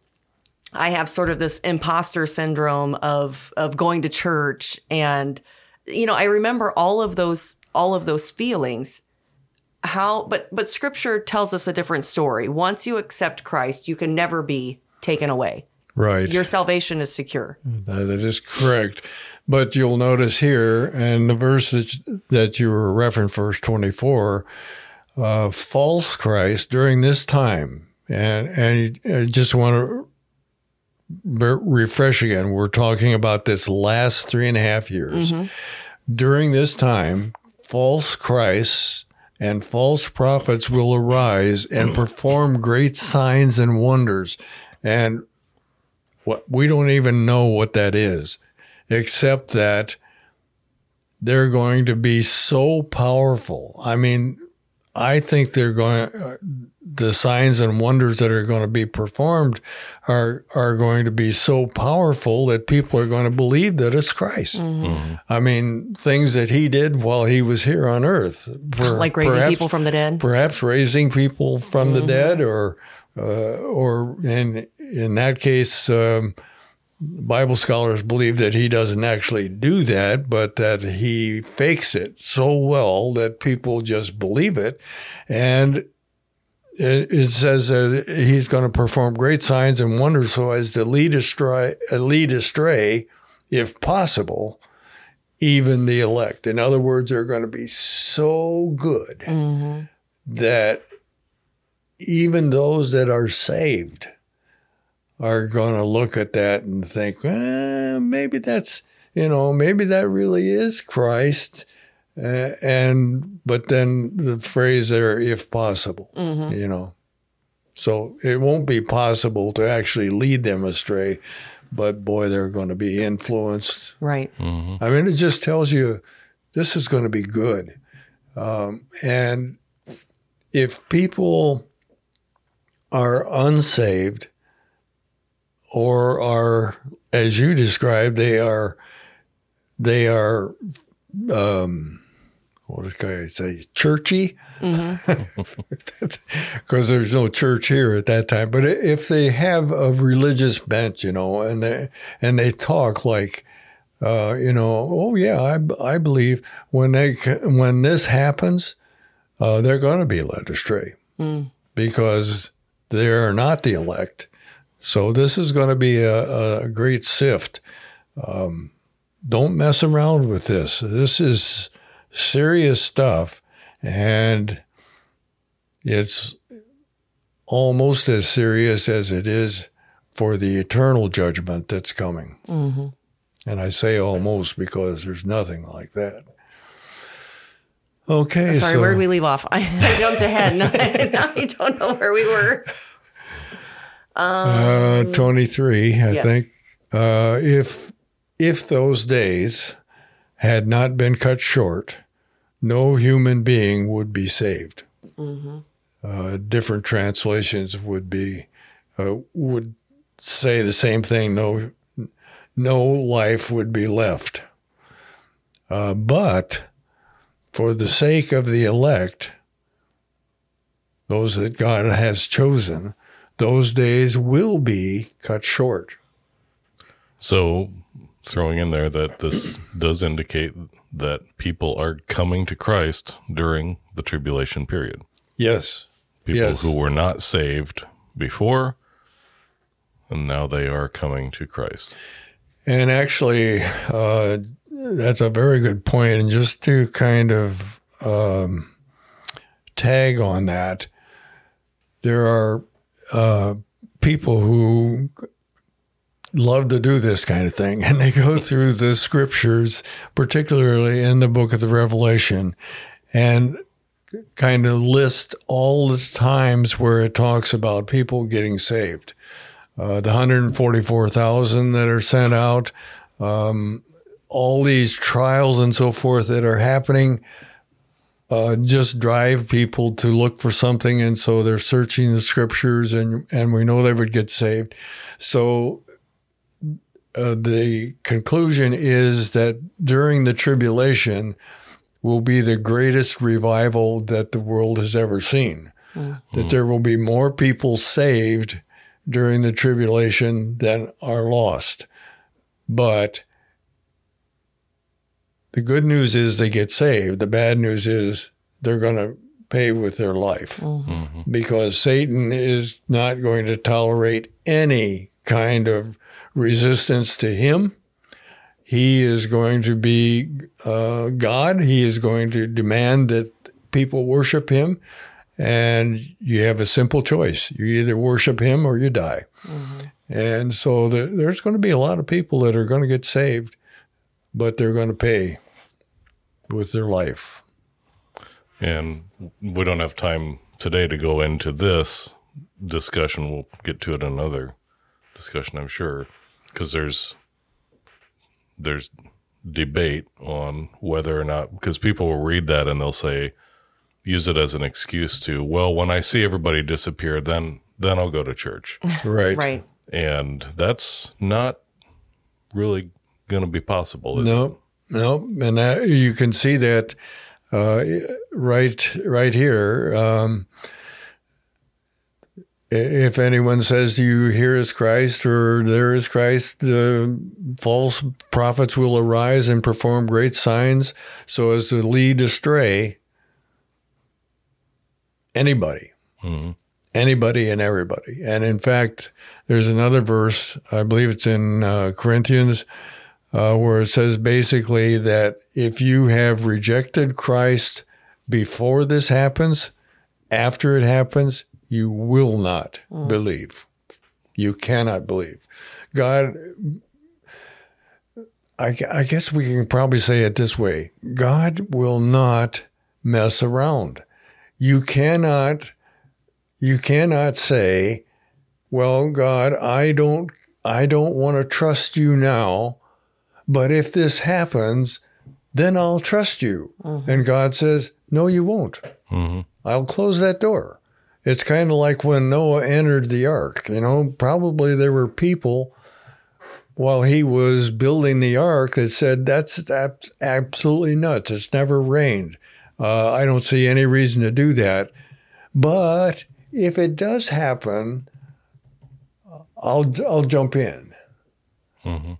Speaker 1: I have sort of this imposter syndrome of of going to church and you know I remember all of those all of those feelings how but but scripture tells us a different story once you accept christ you can never be taken away
Speaker 4: right.
Speaker 1: your salvation is secure
Speaker 4: That that is correct. But you'll notice here, and the verse that, that you were referencing, verse 24, uh, false Christ during this time, and, and I just want to re- refresh again. We're talking about this last three and a half years. During this time, false Christs and false prophets will arise and perform great signs and wonders. And what we don't even know what that is, except that they're going to be so powerful. I mean, I think they're going uh, the signs and wonders that are going to be performed are are going to be so powerful that people are going to believe that it's Christ. I mean, things that he did while he was here on earth, Per-
Speaker 1: like raising
Speaker 4: perhaps-
Speaker 1: people from the dead
Speaker 4: perhaps raising people from the dead, or uh, or in in that case, um, Bible scholars believe that he doesn't actually do that, but that he fakes it so well that people just believe it, and it, it says that he's going to perform great signs and wonders so as to lead astray, lead astray, if possible, even the elect. In other words, they're going to be so good mm-hmm. that even those that are saved are going to look at that and think, well, maybe that's, you know, maybe that really is Christ. Uh, and, but then the phrase there, if possible, you know. So it won't be possible to actually lead them astray, but boy, they're going to be influenced
Speaker 5: Right.
Speaker 4: I mean, it just tells you this is going to be good. Um, and if people are unsaved or are, as you described, they are, they are, um, what can I say, churchy? <laughs> Because there's no church here at that time. But if they have a religious bent, you know, and they and they talk like, uh, you know, oh yeah, I, I believe when they when this happens, uh, they're going to be led astray because they are not the elect. So this is going to be a, a great sift. Um, don't mess around with this. This is serious stuff, and it's almost as serious as it is for the eternal judgment that's coming. And I say almost because there's nothing like that. Okay,
Speaker 5: Sorry,
Speaker 4: so
Speaker 5: where did we leave off? I, <laughs> I jumped ahead. <laughs> I don't know where we were.
Speaker 4: Uh, 23, I
Speaker 5: yes.
Speaker 4: think. Uh, if if those days had not been cut short, no human being would be saved. Uh, different translations would be uh, would say the same thing. No, no life would be left. Uh, but for the sake of the elect, those that God has chosen, those days will be cut short.
Speaker 3: So, throwing in there that this does indicate that people are coming to Christ during the tribulation period.
Speaker 4: Yes.
Speaker 3: People
Speaker 4: Yes.
Speaker 3: who were not saved before, and now they are coming to Christ.
Speaker 4: And actually, uh, that's a very good point. And just to kind of um, tag on that, there are uh, people who love to do this kind of thing, <laughs> and they go through the scriptures, particularly in the book of the Revelation, and kind of list all the times where it talks about people getting saved. Uh, the 144,000 that are sent out, um, all these trials and so forth that are happening uh, just drive people to look for something. And so they're searching the scriptures and, and we know they would get saved. So uh, the conclusion is that during the tribulation will be the greatest revival that the world has ever seen. That there will be more people saved during the tribulation than are lost. But the good news is they get saved. The bad news is they're going to pay with their life because Satan is not going to tolerate any kind of resistance to him. He is going to be uh, God. He is going to demand that people worship him. And you have a simple choice. You either worship him or you die. And so the, there's going to be a lot of people that are going to get saved, but they're going to pay with their life.
Speaker 3: And we don't have time today to go into this discussion. We'll get to it in another discussion, I'm sure, because there's there's debate on whether or not because people will read that and they'll say use it as an excuse to well when I see everybody disappear then then I'll go to church <laughs>
Speaker 4: Right.
Speaker 5: Right.
Speaker 3: and that's not really going to be possible. Is it?
Speaker 4: No, and that, you can see that uh, right, right here. Um, if anyone says to you, "Here is Christ," or "There is Christ," the false prophets will arise and perform great signs, so as to lead astray anybody. anybody and everybody. And in fact, there's another verse, I believe it's in uh, Corinthians, uh, where it says basically that if you have rejected Christ before this happens, after it happens, you will not believe. You cannot believe. God, I, I guess we can probably say it this way God will not mess around. You cannot, you cannot say, well, God, I don't, I don't want to trust you now, but if this happens, then I'll trust you. Mm-hmm. And God says, no, you won't. Mm-hmm. I'll close that door. It's kind of like when Noah entered the ark. You know, probably there were people while he was building the ark that said, that's, that's absolutely nuts. It's never rained. Uh, I don't see any reason to do that. But if it does happen, I'll, I'll jump in. Mm-hmm.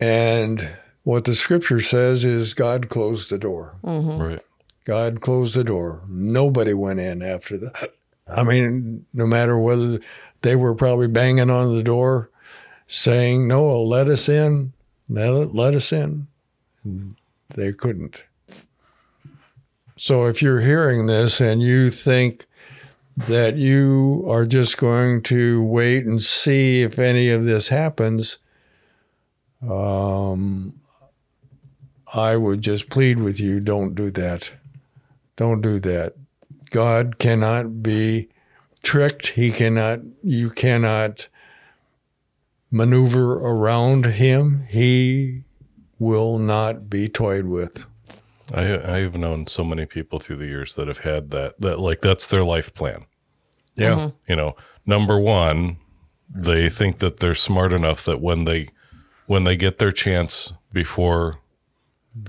Speaker 4: And what the scripture says is God closed the door. Mm-hmm.
Speaker 3: Right.
Speaker 4: God closed the door. Nobody went in after that. I mean, no matter whether they were probably banging on the door saying, Noah, let us in, let, let us in. And they couldn't. So if you're hearing this and you think that you are just going to wait and see if any of this happens, um, I would just plead with you don't do that. Don't do that. God cannot be tricked. He cannot, you cannot maneuver around him. He will not be toyed with.
Speaker 3: I I've known so many people through the years that have had that that like that's their life plan.
Speaker 4: Yeah.
Speaker 3: You know, number one, they think that they're smart enough that when they when they get their chance before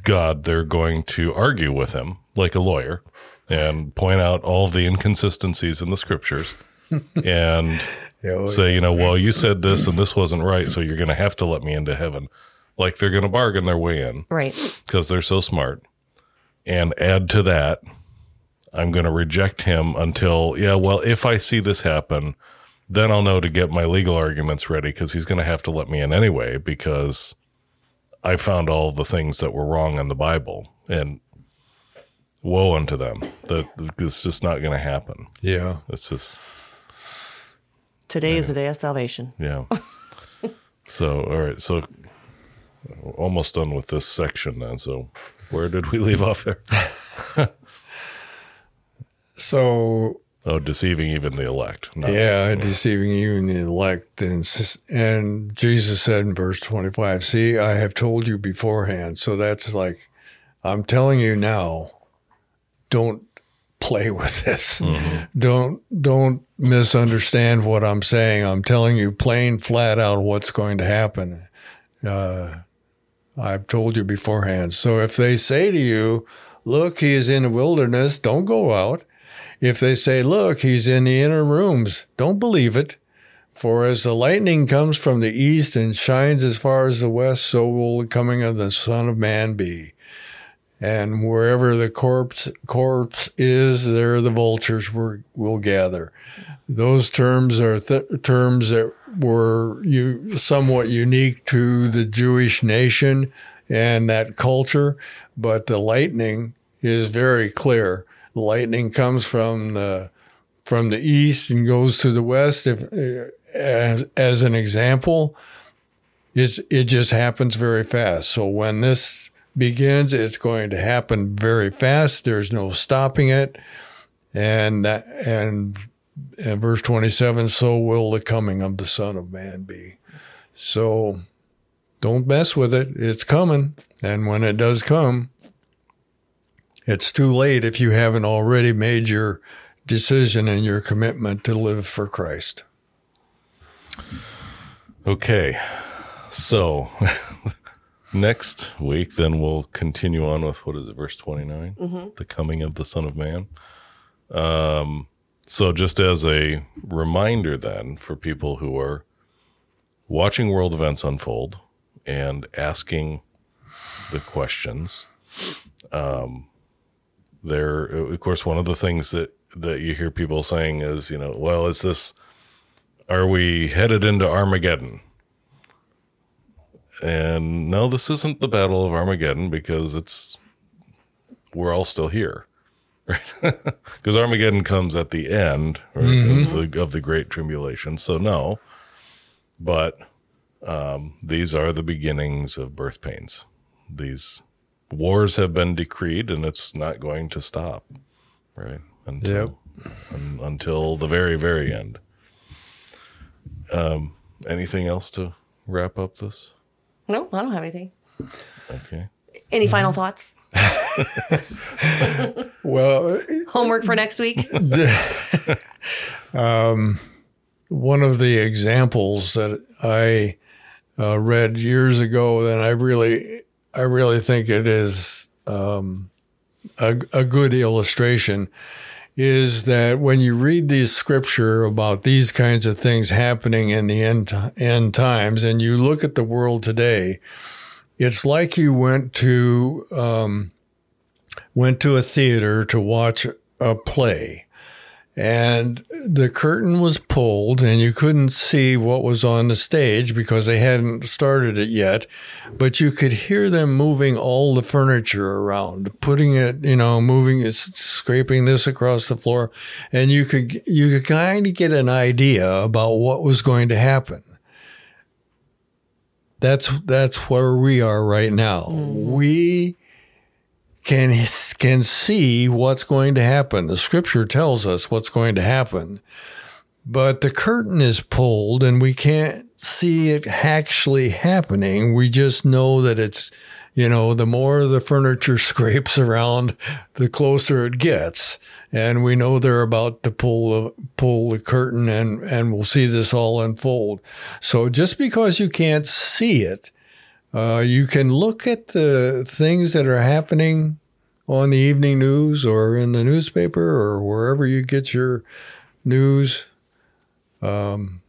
Speaker 3: God, they're going to argue with him like a lawyer and point out all the inconsistencies in the scriptures <laughs> and
Speaker 4: Yeah,
Speaker 3: say, you know, well, you said this and this wasn't right, so you're going to have to let me into heaven. Like they're going to bargain their way in
Speaker 5: Right.
Speaker 3: because they're so smart. And add to that, I'm going to reject him until, yeah, well, if I see this happen, then I'll know to get my legal arguments ready because he's going to have to let me in anyway because I found all the things that were wrong in the Bible. And woe unto them that it's just not going to happen.
Speaker 4: Yeah.
Speaker 3: It's just,
Speaker 5: Today is the day of salvation.
Speaker 3: yeah. so, all right. So, almost done with this section then. So, where did we leave off there? <laughs>
Speaker 4: So
Speaker 3: Oh, deceiving even the elect. No.
Speaker 4: Yeah, deceiving even the elect. And, and Jesus said in verse 25, See, I have told you beforehand. So that's like, I'm telling you now, don't play <laughs> with this. Don't, don't misunderstand what I'm saying. I'm telling you plain, flat out what's going to happen. Uh, I've told you beforehand. So if they say to you, Look, he is in the wilderness, don't go out. If they say, Look, he's in the inner rooms, don't believe it. For as the lightning comes from the east and shines as far as the west, so will the coming of the Son of Man be. And wherever the corpse corpse is, there the vultures were, will gather. Those terms are th- terms that were you somewhat unique to the Jewish nation and that culture, but the lightning is very clear. Lightning comes from the from the east and goes to the west. If as, as an example, it's it just happens very fast. So when this begins, it's going to happen very fast. There's no stopping it, and and and verse twenty seven. So will the coming of the Son of Man be. So don't mess with it. It's coming, and when it does come, it's too late if you haven't already made your decision and your commitment to live for Christ.
Speaker 3: Okay. So, <laughs> next week, then we'll continue on with what is it, verse 29? The coming of the Son of Man. Um, so, just as a reminder, then, for people who are watching world events unfold and asking the questions, um, there, of course, one of the things that that you hear people saying is, you know, well, is this, are we headed into Armageddon? And no, this isn't the Battle of Armageddon because it's, we're all still here, <laughs> right? Because Armageddon comes at the end right, of, the, of the Great Tribulation. So, no, but um, these are the beginnings of birth pains. These wars have been decreed and it's not going to stop, right? Until, un- until the very, very end. Um, anything else to wrap up this?
Speaker 1: No, I don't have anything.
Speaker 3: Okay.
Speaker 1: Any final thoughts? <laughs>
Speaker 4: Well,
Speaker 1: Homework for next week? <laughs>
Speaker 4: um, one of the examples that I uh, read years ago, and I really, I really think it is um, a, a good illustration, is that when you read these scripture about these kinds of things happening in the end, end times, and you look at the world today, it's like you went to um, went to a theater to watch a play and the curtain was pulled and you couldn't see what was on the stage because they hadn't started it yet but you could hear them moving all the furniture around putting it you know moving it scraping this across the floor. And you could you could kind of get an idea about what was going to happen. That's that's where we are right now. Mm. We can can see what's going to happen. The scripture tells us what's going to happen. But the curtain is pulled and we can't see it actually happening. We just know that it's, you know, the more the furniture <laughs> scrapes around, the closer it gets. And we know they're about to pull the, pull the curtain and, and we'll see this all unfold. So just because you can't see it, uh, you can look at the things that are happening on the evening news or in the newspaper or wherever you get your news. Um,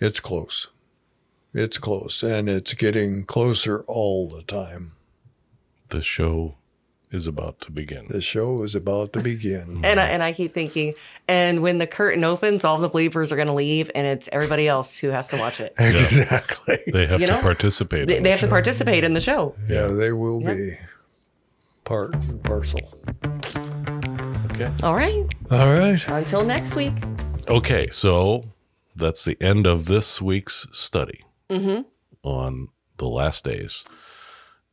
Speaker 4: it's close. It's close, and it's getting closer all the time.
Speaker 3: The show is about to begin.
Speaker 4: The show is about to begin. <laughs>
Speaker 1: And I, and I keep thinking, and when the curtain opens, all the believers are going to leave, and it's everybody else who has to watch it. <laughs>
Speaker 4: exactly.
Speaker 3: They have
Speaker 1: You
Speaker 3: to
Speaker 1: know,
Speaker 3: participate.
Speaker 1: They,
Speaker 3: in
Speaker 1: they
Speaker 3: the
Speaker 1: have to participate in the show.
Speaker 4: Yeah, they will be part and parcel.
Speaker 3: Okay.
Speaker 1: All right.
Speaker 4: All right.
Speaker 1: Until next week.
Speaker 3: Okay, so that's the end of this week's study mm-hmm. on the last days.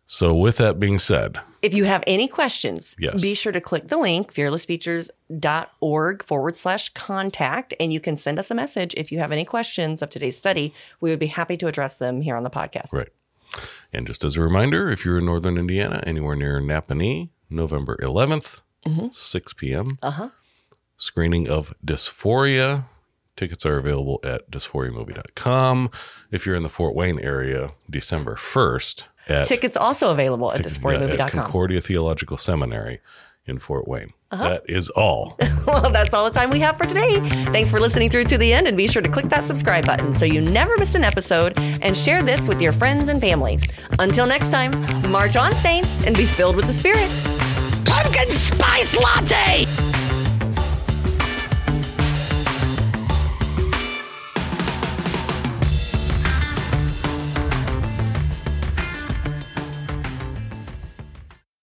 Speaker 3: So, with that being said,
Speaker 1: If you have any questions,
Speaker 3: Yes.
Speaker 1: be sure to click the link, fearlessfeatures.org forward slash contact, and you can send us a message if you have any questions of today's study. We would be happy to address them here on the podcast.
Speaker 3: right. And just as a reminder, if you're in northern Indiana, anywhere near Nappanee, November 11th, 6 p.m.,
Speaker 1: Uh-huh.
Speaker 3: screening of Dysphoria. Tickets are available at dysphoriamovie.com. If you're in the Fort Wayne area, December 1st at
Speaker 1: Tickets also available
Speaker 3: at
Speaker 1: dysphoriamovie.com.
Speaker 3: Concordia Theological Seminary in Fort Wayne.
Speaker 1: Uh-huh.
Speaker 3: That is all. <laughs>
Speaker 1: Well, that's all the time we have for today. Thanks for listening through to the end and be sure to click that subscribe button so you never miss an episode and share this with your friends and family. Until next time, march on, saints, and be filled with the Spirit.
Speaker 6: Pumpkin spice latte.